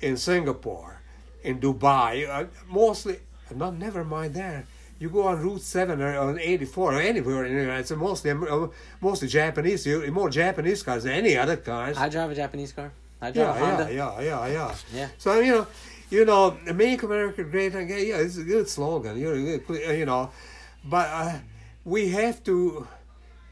in Singapore, in Dubai, uh, mostly. Not never mind there. You go on Route Seven or on 84 or anywhere in there. It's mostly uh, mostly Japanese. You more Japanese cars than any other cars. I drive a Japanese car. I drive a Yeah, Honda. yeah, yeah, yeah, yeah. Yeah. So you know, you know, make America great again. Yeah, it's a good slogan. You know, you know, but uh, we have to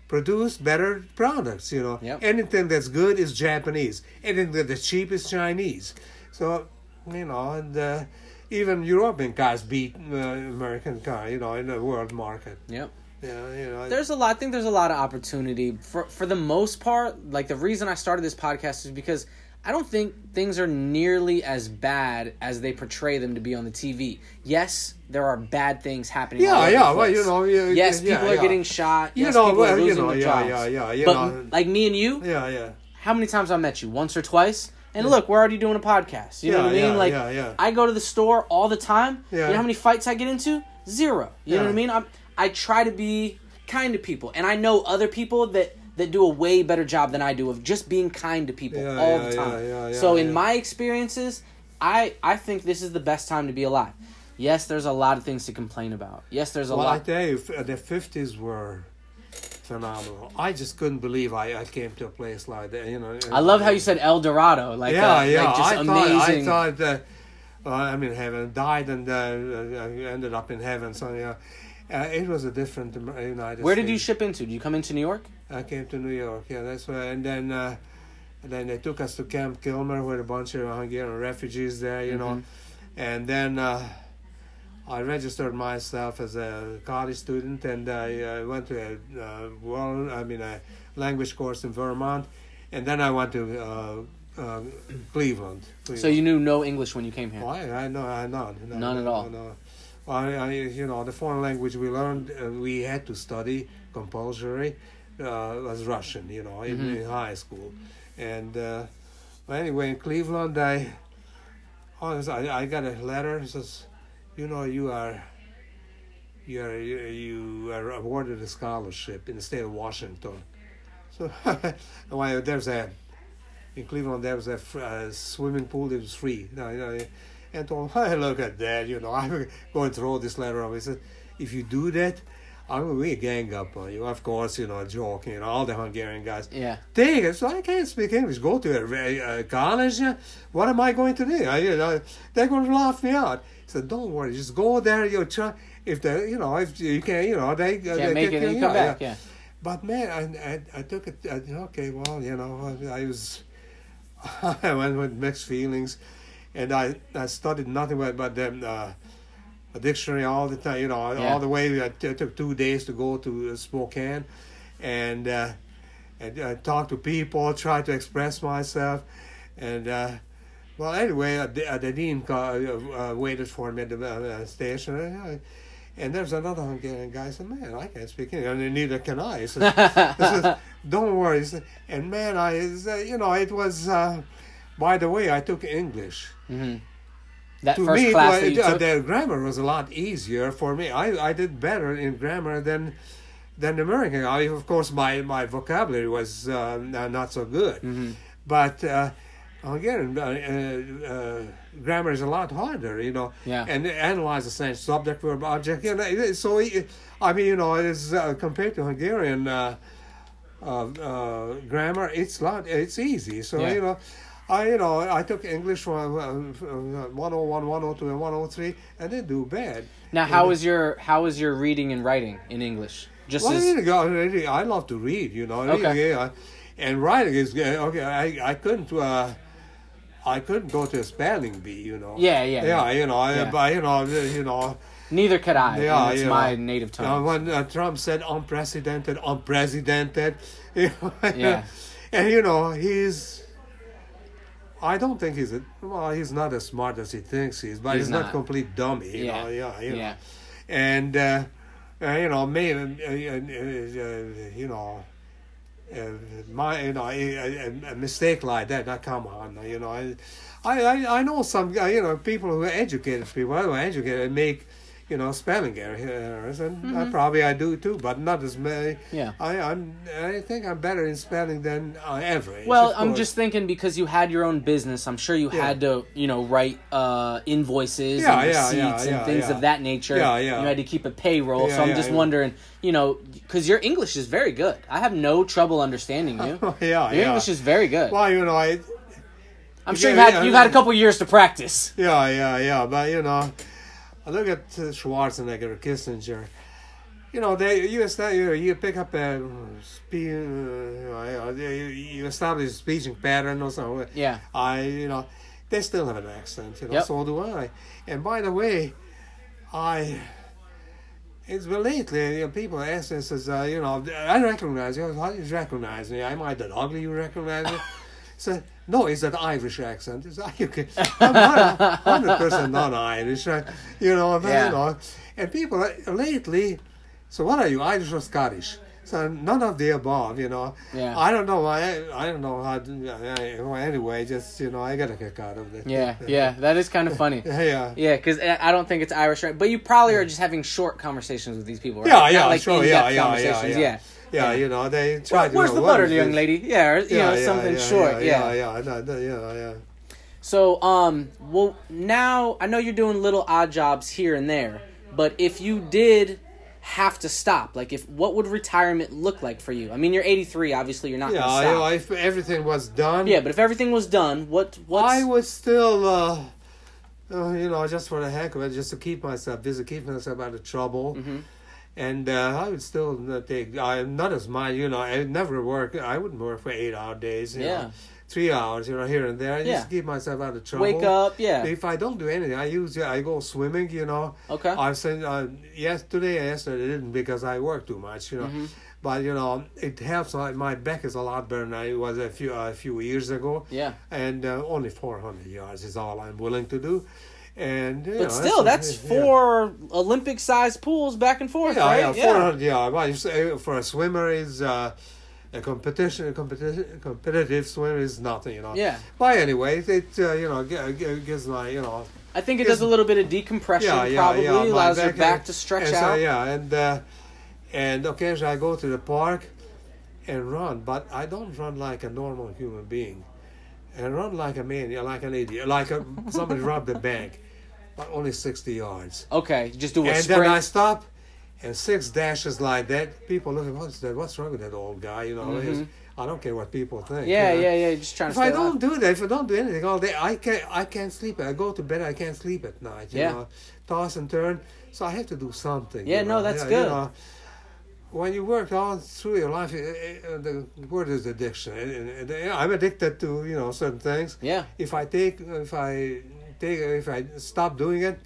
produce better products. You know, Yep. anything that's good is Japanese. Anything that's cheap is Chinese. So you know, and uh, even European cars beat uh, American car. You know, in the world market. Yep. Yeah, you know. There's a lot. I think there's a lot of opportunity for for the most part. Like the reason I started this podcast is because I don't think things are nearly as bad as they portray them to be on the TV. Yes, there are bad things happening. Yeah, yeah, well, you know, you- yes, yeah, people are yeah. getting shot. You yes, know, people are well, you losing know, their yeah, jobs. yeah, yeah, you but know. like me and you, yeah, yeah. how many times I met you? Once or twice. And look, we're already doing a podcast. You know what I mean? yeah, like, yeah, yeah. I go to the store all the time. You know how many fights I get into? Zero. You know what I mean? I'm, I try to be kind to people, and I know other people that that do a way better job than I do of just being kind to people Yeah, all yeah, the time. yeah, yeah, yeah, so in my experiences, I I think this is the best time to be alive. Yes, there's a lot of things to complain about. Yes, there's a Well, I lot. tell you, the fifties were phenomenal. I just couldn't believe I, I came to a place like that. You know, I love how you said El Dorado. Like, yeah, uh, yeah. like just I amazing. thought, I thought, uh, well, I'm in heaven. Died and uh, uh, ended up in heaven. So yeah, uh, it was a different United. Where did you ship into? Did you come into New York? I came to New York. Yeah, that's where. And then, uh, and then they took us to Camp Kilmer with a bunch of Hungarian refugees there. You know, and then. I registered myself as a college student, and I uh, went to a uh, well, I mean, a language course in Vermont, and then I went to uh, uh, Cleveland. So you knew no English when you came here. Oh, I, I know, I know, no, None at all. No. Well, I, I, you know, the foreign language we learned, uh, we had to study compulsory, uh, was Russian. You know, in, Mhm. in high school, and uh, anyway, in Cleveland, I, honest, I, I got a letter. It says, you know, you are. You are, you, are awarded a scholarship in the state of Washington. So, well, there's a in Cleveland there was a uh, swimming pool that was free. No, you know, and told hey, look at that, you know, I'm going to throw this letter. He said, if you do that, I'm going to gang up on you. Of course, you know, joking, you know, all the Hungarian guys. Yeah. Take. So I can't speak English. Go to a, college. uh, What am I going to do? I, you know, they're going to laugh me out. He said, don't worry, just go there. You try. If they, you know, if you can, you know, they Can't they make it, you yeah, come back. yeah. Yeah. But man, I, I, I took it. I, okay, well, you know, I, I was, I went with mixed feelings, and I, I studied nothing but but then uh, a dictionary all the time. You know, Yeah. all the way. I t- took two days to go to uh, Spokane, and uh, and uh, talk to people, try to express myself, and. Uh, well, anyway, uh, the, uh, the dean uh, uh, waited for me at the uh, station, and, there's another Hungarian guy. I said, "Man, I can't speak English, and neither can I." He says, "Don't worry." He said, and man, I, you know, it was. Uh, by the way, I took English. hmm That to first me, class was- that you uh, the grammar was a lot easier for me. I, I did better in grammar than than American. I, of course, my my vocabulary was uh, not so good, Mhm. but. Uh, Hungarian uh, uh, uh, grammar is a lot harder, you know, Yeah. and analyze the same subject, verb, object. You know, so it- I mean, you know, it's uh, compared to Hungarian uh, uh, uh, grammar, it's lot, it's easy. So Yeah. you know, I you know I took English from uh, 101, 102, and 103, and didn't do bad. Now, how is your how is your reading and writing in English? Just Well, as you know, really, I love to read, you know. Okay. Yeah, and writing is uh, okay. I I couldn't. Uh, I couldn't go to a spelling bee, you know. Yeah, yeah, yeah. You know, Yeah. but you know, you know, Neither could I. Yeah, it's my know. native You know, tongue. when uh, Trump said unprecedented, unprecedented, you know, Yeah. and you know he's. I don't think he's a, well. He's not as smart as he thinks he is, but He's he's, not. not. complete dummy. You Yeah. know, yeah, you know, Yeah. and uh, uh, you know, maybe uh, uh, uh, you know. Uh, my, you know, a, a, mistake like that. Now, come on, you know, I, I, I- know some, uh, you know, people who are educated people who are educated make, you know, spelling errors, and I probably I do too, but not as many. Mm-hmm. Yeah. I, I'm, I think I'm better in spelling than uh, average. Well, I'm just thinking because you had your own business, I'm sure you Yeah. had to, you know, write uh, invoices Yeah, and receipts yeah, and things of that nature. Yeah, yeah. You had to keep a payroll. So I'm just wondering, you know, because your English is very good. I have no trouble understanding you. yeah, Your. English is very good. well, you know, I, I'm sure you've had you've had a couple years to practice. Yeah, yeah, yeah. But you know, I look at Schwarzenegger, Kissinger. You know, they you you, you pick up a spe- uh, you, know, you, you establish a speaking pattern or something. Yeah. I you know, they still have an accent. You know, Yep. so do I. And by the way, I. It's been lately, you know, people ask us, as, uh, you know, I recognize you. How do you recognize me? Am I that ugly you recognize me? So, no, it's an Irish accent. It's like, can, I'm not hundred percent not Irish, uh, you know. But, Yeah. You know, and people uh, lately. So, what are you, Irish or Scottish? So none of the above, you know. Yeah. I don't know. I I don't know how. To, uh, anyway, just you know, I got a kick out of it. Yeah, yeah, that is kind of funny. yeah. Yeah, because I don't think it's Irish, right? But you probably are just having short conversations with these people, right? Yeah, yeah, like sure, yeah, yeah, yeah, conversations, yeah. Yeah, you know, they try Where- to. Where's the know, what butter, young lady? Yeah, or, you Yeah, know, yeah, something yeah, short. Yeah, Yeah, yeah, yeah, no, yeah, yeah. So, um, well, now I know you're doing little odd jobs here and there, but if you did have to stop, like, if what would retirement look like for you? I mean, you're 83. Obviously, you're not Yeah, know, if everything was done, yeah, but if everything was done, what? What's, I would still, uh, uh, you know, just for the heck of it, just to keep myself busy, keep myself out of trouble. Mm-hmm. And uh, I would still not take, I'm not as much, you know, I would never work, I wouldn't work for eight hour days, you Yeah. know, three hours, you know, here and there, Yeah. just keep myself out of trouble. wake up? Yeah. If I don't do anything, I use, I go swimming, you know. Okay. I've seen, uh, yes, today, yesterday, I didn't because I work too much, you know. Mm-hmm. But, you know, it helps, like, my back is a lot better than I was a few, a few years ago Yeah. and uh, only 400 yards is all I'm willing to do. And you know, But still, that's yeah. four Olympic-sized pools back and forth, Yeah, right? yeah, 400 yards. Well, for a swimmer is uh, a competition, a competition, competitive swimmer is nothing, you know. Yeah. But anyway, it uh, you know gi- gi- gives my you know I think it does a little bit of decompression, yeah yeah probably yeah allows your back to stretch and so, out. yeah, and uh, and occasionally I go to the park and run, but I don't run like a normal human being. And run like a man, like an idiot, like a, somebody robbed a bank, but only 60 yards. Okay, just do a and sprint. then I stop, and six dashes like that. People look at what's that? What's wrong with that old guy? You know, It's- I don't care what people think. Mm-hmm. yeah, you know. yeah, yeah. Just trying If to stay I don't alive. do that, if I don't do anything all day, I can't. I can't sleep. I go to bed. I can't sleep at night. You Yeah. know, toss and turn. So I have to do something. Yeah, you no, know. that's you good. know. when you work all through your life, uh, uh, the word is addiction. I'm addicted to you know certain things. Yeah. If I take, if I take, if I stop doing it,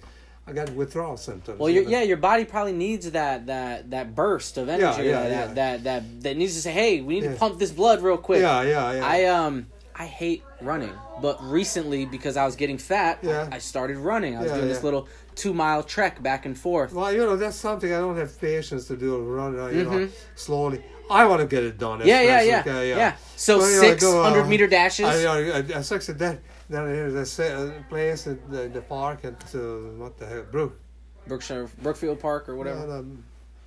I got withdrawal symptoms. Well, you know. yeah, your body probably needs that that that burst of energy. yeah, that, yeah. that that that needs to say, hey, we need Yeah. to pump this blood real quick. Yeah, yeah, yeah. I um I hate running, but recently because I was getting fat, Yeah. I started running. I was Yeah, doing this little two mile trek back and forth. Well, you know, that's something I don't have patience to do. Run, uh, you know, Mhm. slowly. I want to get it done. Yeah, yeah, yeah, I can, yeah, So know, I six uh, hundred meter dashes. I, I, I, I that. Then there's a place at the, the park at uh, what the hell, Brook, Brookshire, Brookfield Park or whatever.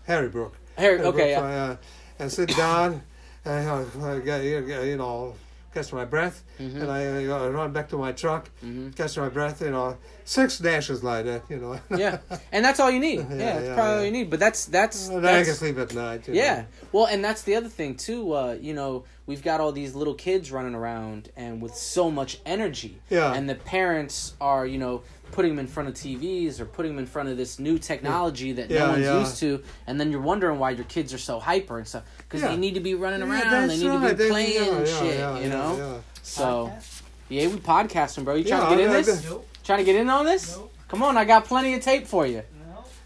Harry Brook. Harry, Harry okay, Brook, yeah. and sit down, and uh, you know, catch my breath, Mhm. and I, uh, run back to my truck, Mhm. catch my breath, you know, six dashes like that, you know. yeah, and that's all you need. Yeah, Yeah, that's yeah, probably all you need. But that's that's, And then I can sleep at night. Yeah. know. Well, and that's the other thing too. Uh, you know, we've got all these little kids running around and with so much energy. Yeah. And the parents are, you know, putting them in front of TVs or putting them in front of this new technology that no one's yeah. used to, and then you're wondering why your kids are so hyper and stuff because Yeah. they need to be running Yeah, around. They that's need to be They- playing yeah, and yeah, shit. yeah, you know. yeah. So Podcast? yeah, we podcasting, bro. You trying Yeah, to get in I- I- this? Nope. Trying to get in on this? Nope. Come on, I got plenty of tape for you.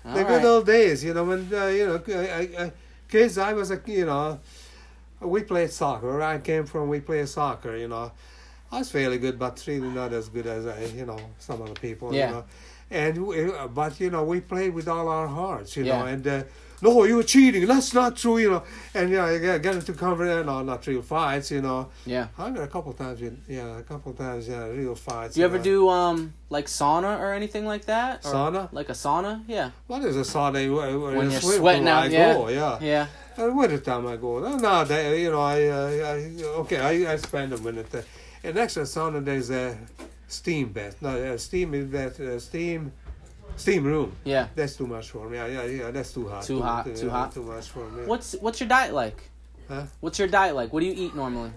No. All the good old days, you know, when uh, you know, I, I, kids. I was a, you know, we played soccer. Where I came from, we played soccer. You know, I was fairly good, but really not as good as I, you know, some other people. Yeah. You know, and we, uh, but you know, we played with all our hearts. You Yeah. know, and. Uh, no, you were cheating. That's not true, you know. And you know, you get, get into conver- no, not real fights, you know. Yeah. I got a couple times, in, yeah, a couple times, yeah, real fights. Do you ever know. do um like sauna or anything like that? Or Sauna? Like a sauna? Yeah. What is a sauna? When you're sweating out, I yeah. Go, yeah. Yeah. Uh, winter time I go. No, no, they, you know, I, uh, I okay, I, I spend a minute there. And next to sauna, there's a steam bath. No, uh, steam is that uh, steam, steam room. Yeah. That's too much for me. Yeah, yeah, yeah that's too hot. Too hot, too hot. Too much for me. What's what's your diet like? Huh? What's your diet like? What do you eat normally?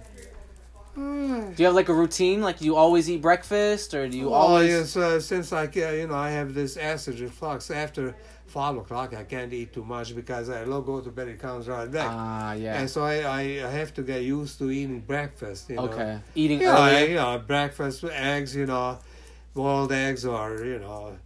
Uh, Do you have like a routine? Like you always eat breakfast or do you well, always yes, uh, since I, you know, I have this acid reflux after five o'clock, I can't eat too much because I lo- go to bed, it comes right back. Ah, yeah. And so I, I, I have to get used to eating breakfast. You know? Okay. Eating Yeah, I, you know, breakfast with eggs, you know, boiled eggs or you know,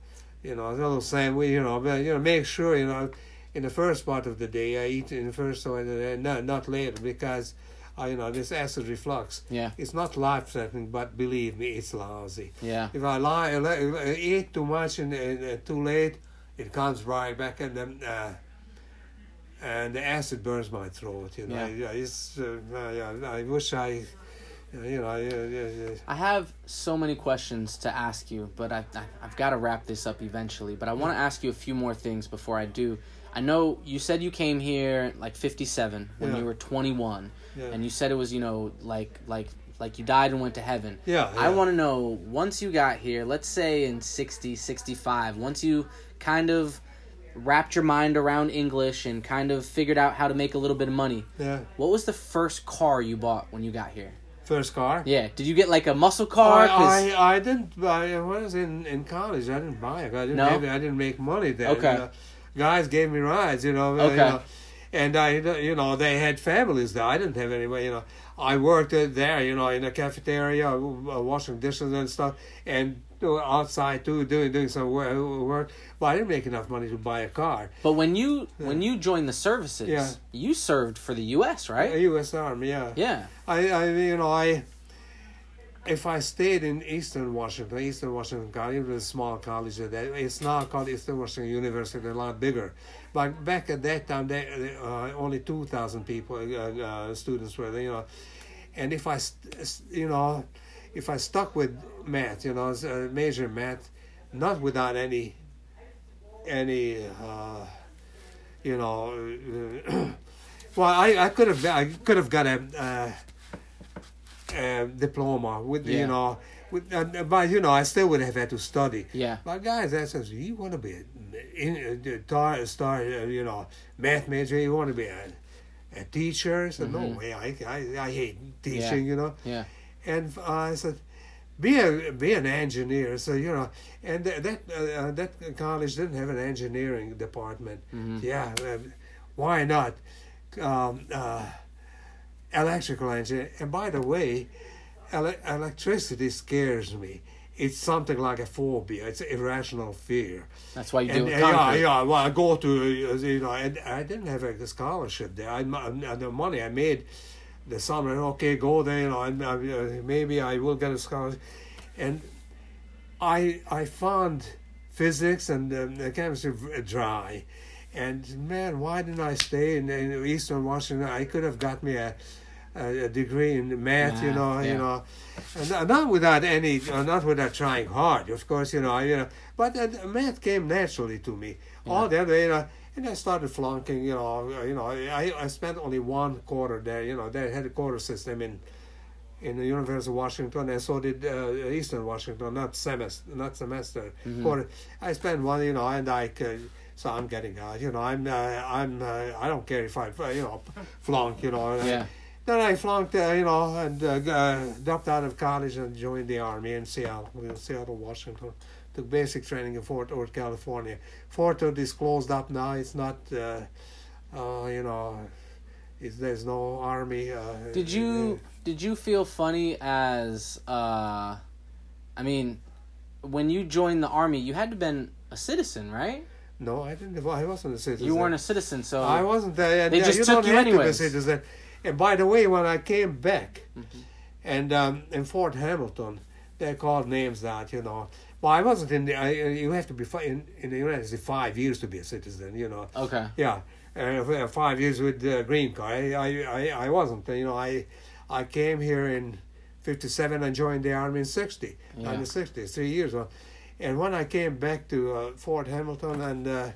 you know, little sandwich, you know, but you know, make sure you know, in the first part of the day, I eat in the first part of the day, not not later because, uh, you know, this acid reflux. Yeah. It's not life threatening, but believe me, it's lousy. Yeah. If I lie, eat too much and, and, and too late, it comes right back and then. Uh, and the acid burns my throat. You know, Yeah. yeah. It's, uh, uh, yeah, I wish I, you know, yeah, yeah, yeah. I have so many questions to ask you, but I, I I've got to wrap this up eventually. But I want to ask you a few more things before I do. I know you said you came here like 57 when you were 21 Yeah. and you said it was, you know, like like like you died and went to heaven. Yeah, I want to know once you got here, let's say in 60, 65, once you kind of wrapped your mind around English and kind of figured out how to make a little bit of money. Yeah. What was the first car you bought when you got here? First car. Yeah, did you get like a muscle car? I, I, I didn't I was in, in college, I didn't buy it. I didn't No? have, I didn't make money there. Okay. You know. Guys gave me rides, you know. uh, Okay. You know, and I, you know, they had families there. I didn't have anybody, you know. I worked there, you know, in the cafeteria, uh, washing dishes and stuff, and uh, outside too, doing doing some work. But I didn't make enough money to buy a car. But when you when you joined the services, Yeah. you served for the U.S. right? Uh, U.S. Army, yeah. Yeah. I, I, you know, I, if I stayed in Eastern Washington, Eastern Washington College, it was a small college that. It's now called Eastern Washington University, a lot bigger. But back at that time, they, uh, only two thousand people, uh, uh, students were there, you know. And if I, st- you know, if I stuck with math, you know, as major math, not without any, any, uh, you know. uh, well, I, I could have I could have got a, uh, a diploma with Yeah. you know, with, uh, but you know I still would have had to study. Yeah. But guys, that says you want to be a in, uh, star, star, uh, you know, math major. You want to be a, a teacher. I said, no way. I, I, I hate teaching. Mm-hmm. Yeah. You know. Yeah. And uh, I said, be a be an engineer. So you know, and th- that uh, that college didn't have an engineering department. Mm-hmm. Yeah, uh, why not? Um, uh, electrical engineer. And by the way, ele- electricity scares me. It's something like a phobia. It's irrational fear. That's why you And, with uh, yeah, yeah. Well, I go to you know, and I didn't have a scholarship there. I, I the money I made the summer. Okay, go there. You know, and uh, maybe I will get a scholarship. And I I found physics and um, chemistry dry. And man, why didn't I stay in, in Eastern Washington? I could have got me a, a, degree in math, you know, yeah. you know, and not- not without any, uh, not without trying hard, of course, you know, you know, but uh, math came naturally to me. All the other, you know, and I started flunking, you know, uh, you know, I, I spent only one quarter there, you know, they had a quarter system in in the University of Washington, and so did uh, Eastern Washington, not semester, not semester. Quarter. I spent one, you know, and I, uh, so I'm getting out, you know, I'm, uh, I'm, uh, I don't care if I, uh, you know, flunk, you know. I- Yeah. Then I flunked, uh, you know, and uh, uh, dropped out of college and joined the army in Seattle, in Seattle, Washington. Took basic training in Fort Ord, California. Fort Ord is closed up now. It's not, uh, uh, you know, it's, there's no army. Uh, Did you did you feel funny as uh, I mean, when you joined the army, you had to been a citizen, right? No, I didn't. I wasn't a citizen. You weren't a citizen, so I wasn't there. They yeah, just you took you to be a anyways. citizen. And by the way, when I came back, Mm-hmm. and um, in Fort Hamilton, they called names that you know. Well, I wasn't in the. I, you have to be fi- in in the United States five years to be a citizen. You know. okay. Yeah, uh, five years with the green card. I, I, I, wasn't. You know, I, I came here in '57 and joined the army in '60. Yeah. In the '60s, three years. And when I came back to uh, Fort Hamilton and. Uh,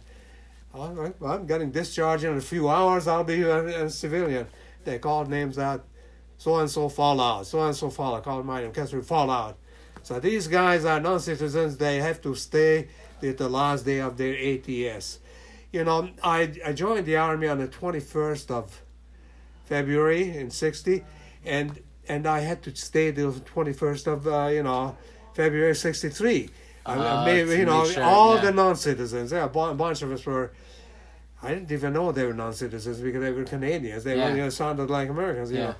I'm, I'm getting discharged in a few hours. I'll be a, a civilian. They called names out. So and so fall out. So and so fall out. Called my name. Kessler fall out. So these guys are non-citizens. They have to stay till the last day of their ETS. You know, I I joined the army on the 21st of February in '60, and and I had to stay till the 21st of uh, you know February '63. I- I Uh, made- you know, sure, all yeah. the non-citizens. Yeah, a bunch of us were. I didn't even know they were non-citizens because they were Canadians. They Yeah. were, you know, sounded like Americans, you Yeah. know.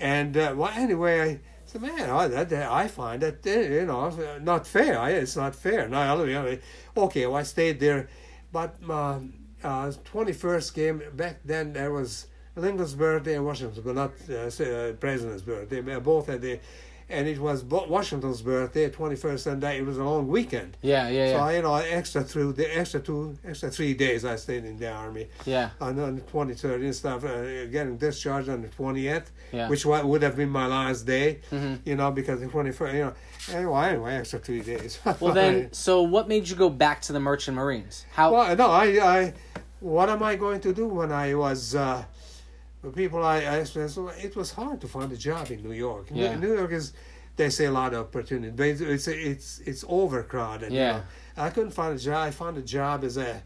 And uh, well, anyway, I said, man, I, that, I find that uh, you know not fair. I, it's not fair. No, I- you okay, well, I stayed there, but my uh, twenty-first came back then. There was Lincoln's birthday and Washington's, but not uh, uh, President's birthday. Both had the, and it was Washington's birthday, twenty-first, and that, it was a long weekend. Yeah, yeah, So yeah. I, you know, extra through the extra two, extra three days I stayed in the army. yeah. On, on the twenty third and stuff, uh, getting discharged on the twentieth, Yeah. which would have been my last day. Mhm. You know, because the twenty first, you know. Anyway, anyway, extra three days. Well then, so what made you go back to the Merchant Marines? How? well, no, I, I, what am I going to do when I was? Uh, the people I, I asked, it was hard to find a job in New York. New- Yeah. New York is, they say a lot of opportunity, but it's it's it's, it's overcrowded. you Yeah. know. I couldn't find a job. I found a job as a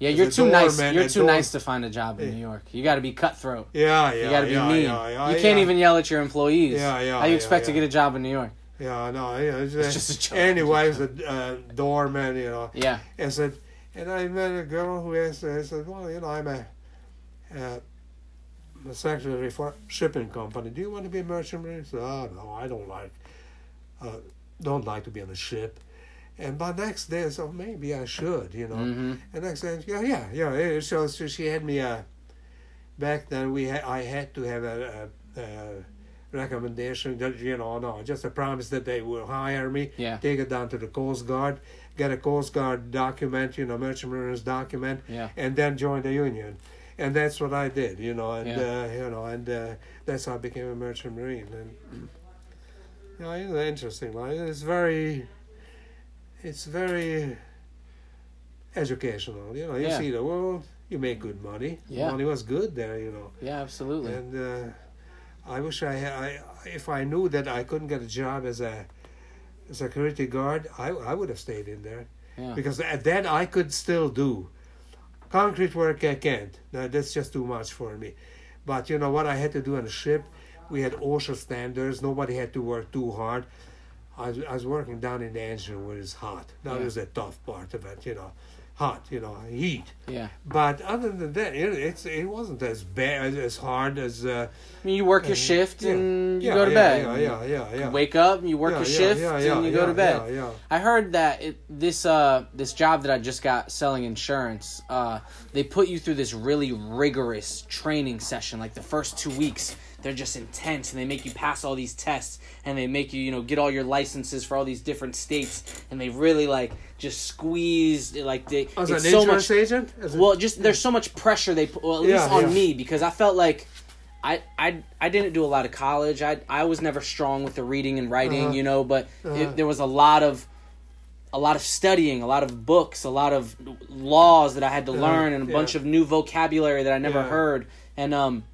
yeah, you're too nice. You're too door- nice to find a job in New York. You got to be cutthroat. yeah, yeah. You got to be yeah, mean. Yeah, yeah, you can't even yell at your employees. Yeah, yeah, How you expect to get a job in New York? Yeah, no, yeah, it's, It's just a joke. Anyway, it's a uh, doorman, you know. Yeah. I said, and I met a girl who asked, I said, well, you know, I'm a, uh, a secretary for shipping company. Do you want to be a merchant marine? I said, oh, no, I don't like, uh, don't like to be on a ship. And by next day, I said, oh, maybe I should, you know. hmm And next day, yeah, yeah, yeah. So, so she had me a. Back then, we had I had to have a, a, a recommendation that you know, no, just a promise that they will hire me. Yeah. Take it down to the Coast Guard, get a Coast Guard document, you know, Merchant Marines document, Yeah. and then join the union. And that's what I did, you know, and Yeah. uh, you know, and uh, that's how I became a Merchant Marine. And you know, it's an interesting life. It's very, it's very educational. You know, you Yeah. see the world, you make good money. Yeah. Money was good there, you know. Yeah, absolutely. And uh, I wish I, had, I, if I knew that I couldn't get a job as a security guard, I, I would have stayed in there Yeah. because that that I could still do. Concrete work I can't. No, that's just too much for me. But you know what I had to do on the ship? We had OSHA standards. Nobody had to work too hard. I was, I was working down in the engine where it's hot. That Yeah. was the tough part of it, you know. Hot, you know, heat. Yeah. But other than that, it, it's it wasn't as bad as hard as uh, I mean, you work your shift yeah. and you yeah, go to yeah, bed. Yeah, yeah, yeah, wake up, and you work your shift, and you go to bed. Yeah, yeah. I heard that it, this uh this job that I just got selling insurance, uh, they put you through this really rigorous training session. Like the first two weeks, they're just intense, and they make you pass all these tests, and they make you you know get all your licenses for all these different states, and they really like just squeeze like they. As it's an so much. agent? As Well, just there's so much pressure they put, well, at least on yeah. me because I felt like I, I I didn't do a lot of college. I I was never strong with the reading and writing, Uh-huh. you know, but Uh-huh. it, there was a lot of a lot of studying, a lot of books, a lot of laws that I had to Uh-huh, learn and a yeah. bunch of new vocabulary that I never Yeah. heard and um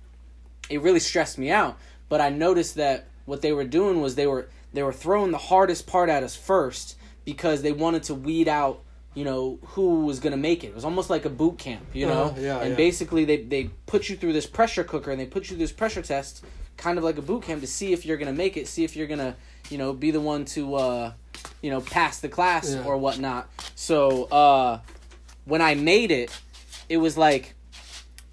it really stressed me out. But I noticed that what they were doing was they were they were throwing the hardest part at us first because they wanted to weed out you know who was going to make it. It was almost like a boot camp, you know. Uh-huh, yeah, and yeah. basically they they put you through this pressure cooker and they put you through this pressure test, kind of like a boot camp to see if you're going to make it, see if you're going to you know be the one to uh, you know pass the class Yeah. or whatnot. So uh, when I made it, it was like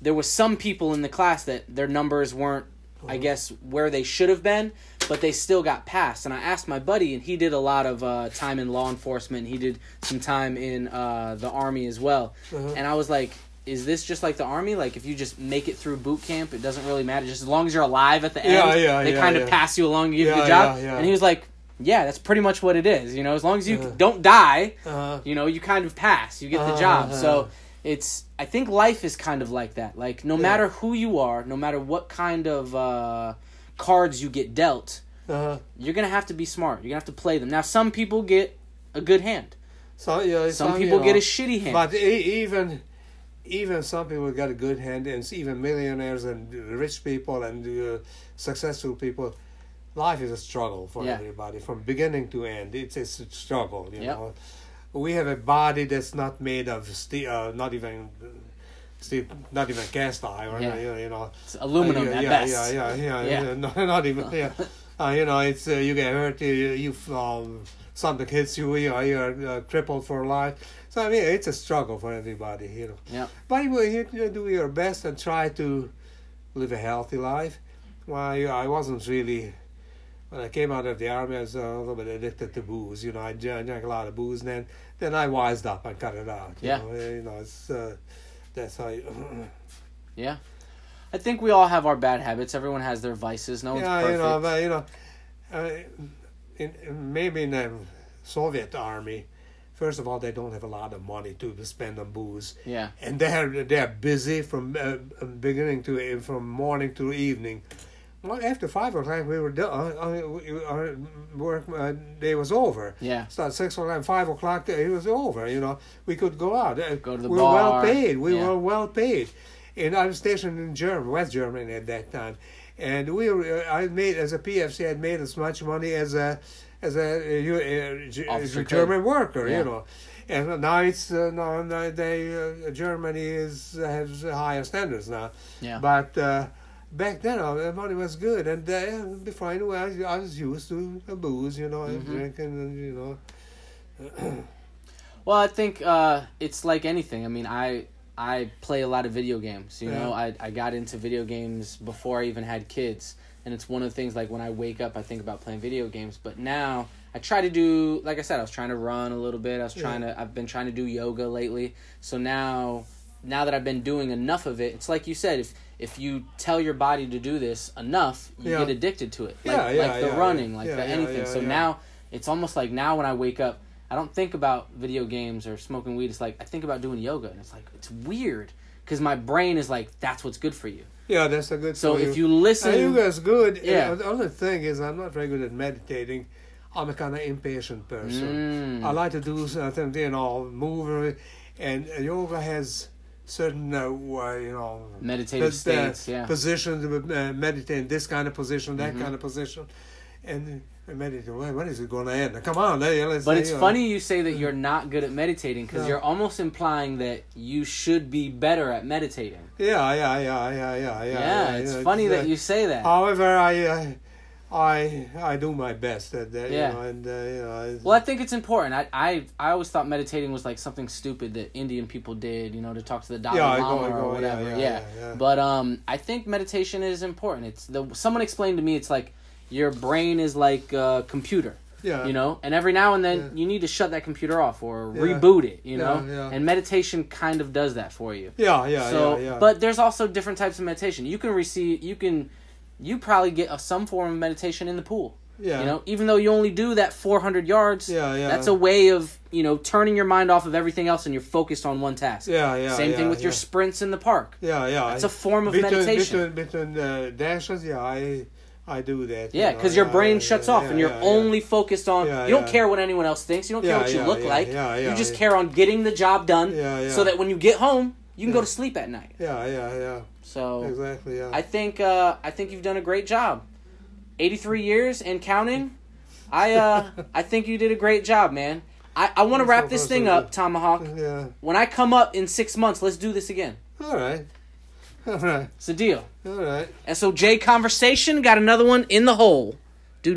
there was some people in the class that their numbers weren't I guess where they should have been, but they still got passed. And I asked my buddy, and he did a lot of uh, time in law enforcement. He did some time in uh, the army as well. Uh-huh. And I was like, is this just like the army? Like if you just make it through boot camp, it doesn't really matter. Just as long as you're alive at the end, Yeah, yeah, they yeah, kind of pass you along, give you Yeah, the job. And he was like, yeah, that's pretty much what it is. You know, as long as you Uh-huh. don't die, Uh, you know, you kind of pass. You get the job. So it's I think life is kind of like that. Like no Yeah. matter who you are, no matter what kind of uh, cards you get dealt, uh, you're gonna have to be smart. You're gonna have to play them. Now some people get a good hand. so yeah, Some you people know, get a shitty hand. But even even some people got a good hand, and even millionaires and rich people and uh, successful people, life is a struggle for Yeah. everybody from beginning to end. It's it's a struggle, you Yep. know. We have a body that's not made of steel, uh, not even. Steel, not even cast iron, Yeah. you know. You know. It's aluminum Uh, yeah, at yeah, best. Yeah, yeah, yeah, Yeah. yeah. No, not even. Yeah, uh, you know, it's uh, you get hurt, you, you um, something hits you, you know, you're uh, crippled for life. So I mean, it's a struggle for everybody, you know. Yeah. But you, you, you do your best and try to live a healthy life. Well, I wasn't really. When I came out of the army, I was a little bit addicted to booze. You know, I drank a lot of booze, and then then I wised up and cut it out. You Yeah. know, you know, it's uh, that's how. You, Yeah. I think we all have our bad habits. Everyone has their vices. No one's yeah, perfect. you know, but you know, uh, in, in maybe in the Soviet army, first of all, they don't have a lot of money to spend on booze, yeah. and they're they're busy from uh, beginning to from morning to evening. Well, after five o'clock, we were done. Uh, uh, we- our work uh, day was over. Yeah. So at six o'clock, five o'clock, it was over. You know, we could go out. Uh, Go to the we were well paid. We Yeah. were well paid. And I was stationed in Germany, West Germany at that time, and we were. uh, I made as a PFC, I had made as much money as a as a, uh, uh, Officer a. German worker. Yeah. You know. And now it's uh, now they uh, Germany is has higher standards now, Yeah. but uh, back then the money was good, and uh, before I knew it, I, was- I was used to booze, you know, and Mhm. drinking, and you know. Well, I think uh, it's like anything. I mean, I I play a lot of video games. You know, I I got into video games before I even had kids, and it's one of the things. Like when I wake up, I think about playing video games. But now I try to do, like I said, I was trying to run a little bit. I was trying to. I've been trying to do yoga lately. So now, now that I've been doing enough of it, it's like you said. If if you tell your body to do this enough, you Yeah. get addicted to it. Like, Yeah, yeah, like the running, like the anything. so now it's almost like now when I wake up, I don't think about video games or smoking weed. It's like I think about doing yoga, and it's like it's weird because my brain is like that's what's good for you. Yeah, that's a good. So if you, listen, Uh, yoga's good. Yeah. The only thing is, I'm not very good at meditating. I'm a kind of impatient person. Mm. I like to do something, you know, move, and yoga has certain, uh, uh, you know, meditative pos- uh, states, yeah, positions, uh, meditate in this kind of position, that Mhm. kind of position, and uh, meditate. When is it going to end? Come on, hey, let's. But say, it's know. funny you say that you're not good at meditating because No. you're almost implying that you should be better at meditating. Yeah, yeah, yeah, yeah, yeah, yeah. Yeah, it's yeah, funny uh, that you say that. However, I, uh, I, I do my best at that. Yeah. You know, and uh, you know. Well, I think it's important. I, I I always thought meditating was like something stupid that Indian people did, you know, to talk to the Dalai Yeah, I Lama go- I or go, yeah, whatever. yeah, Yeah, yeah. But um, I think meditation is important. It's the someone explained to me it's like your brain is like a computer, yeah. you know, and every now and then you need to shut that computer off or reboot it, you know. yeah. And meditation kind of does that for you. Yeah, yeah, so, yeah, yeah. but there's also different types of meditation. You can receive, you can, you probably get a, some form of meditation in the pool. yeah, You know, even though you only do that 400 yards, Yeah, yeah. that's a way of you know turning your mind off of everything else and you're focused on one task. yeah, yeah. Same thing yeah, with your sprints in the park. Yeah, yeah. It's a form of between, meditation. Between, between uh, dashes, yeah, I, I do that. you Yeah, know, because your brain shuts yeah, off yeah, and you're yeah, yeah. only focused on. Yeah, you don't yeah. care what anyone else thinks. You don't care what you yeah, look yeah, like. yeah, you just yeah. care on getting the job done. Yeah, yeah. So that when you get home, you can go to sleep at night. Yeah, yeah, yeah. So Exactly. Yeah. I think uh, I think you've done a great job. 83 years and counting. I uh, I think you did a great job, man. I, I want to wrap far, this thing up, Tomahawk. yeah. When I come up in six months, let's do this again. All right. All right. It's a deal. All right. And so, Jay Conversation got another one in the hole.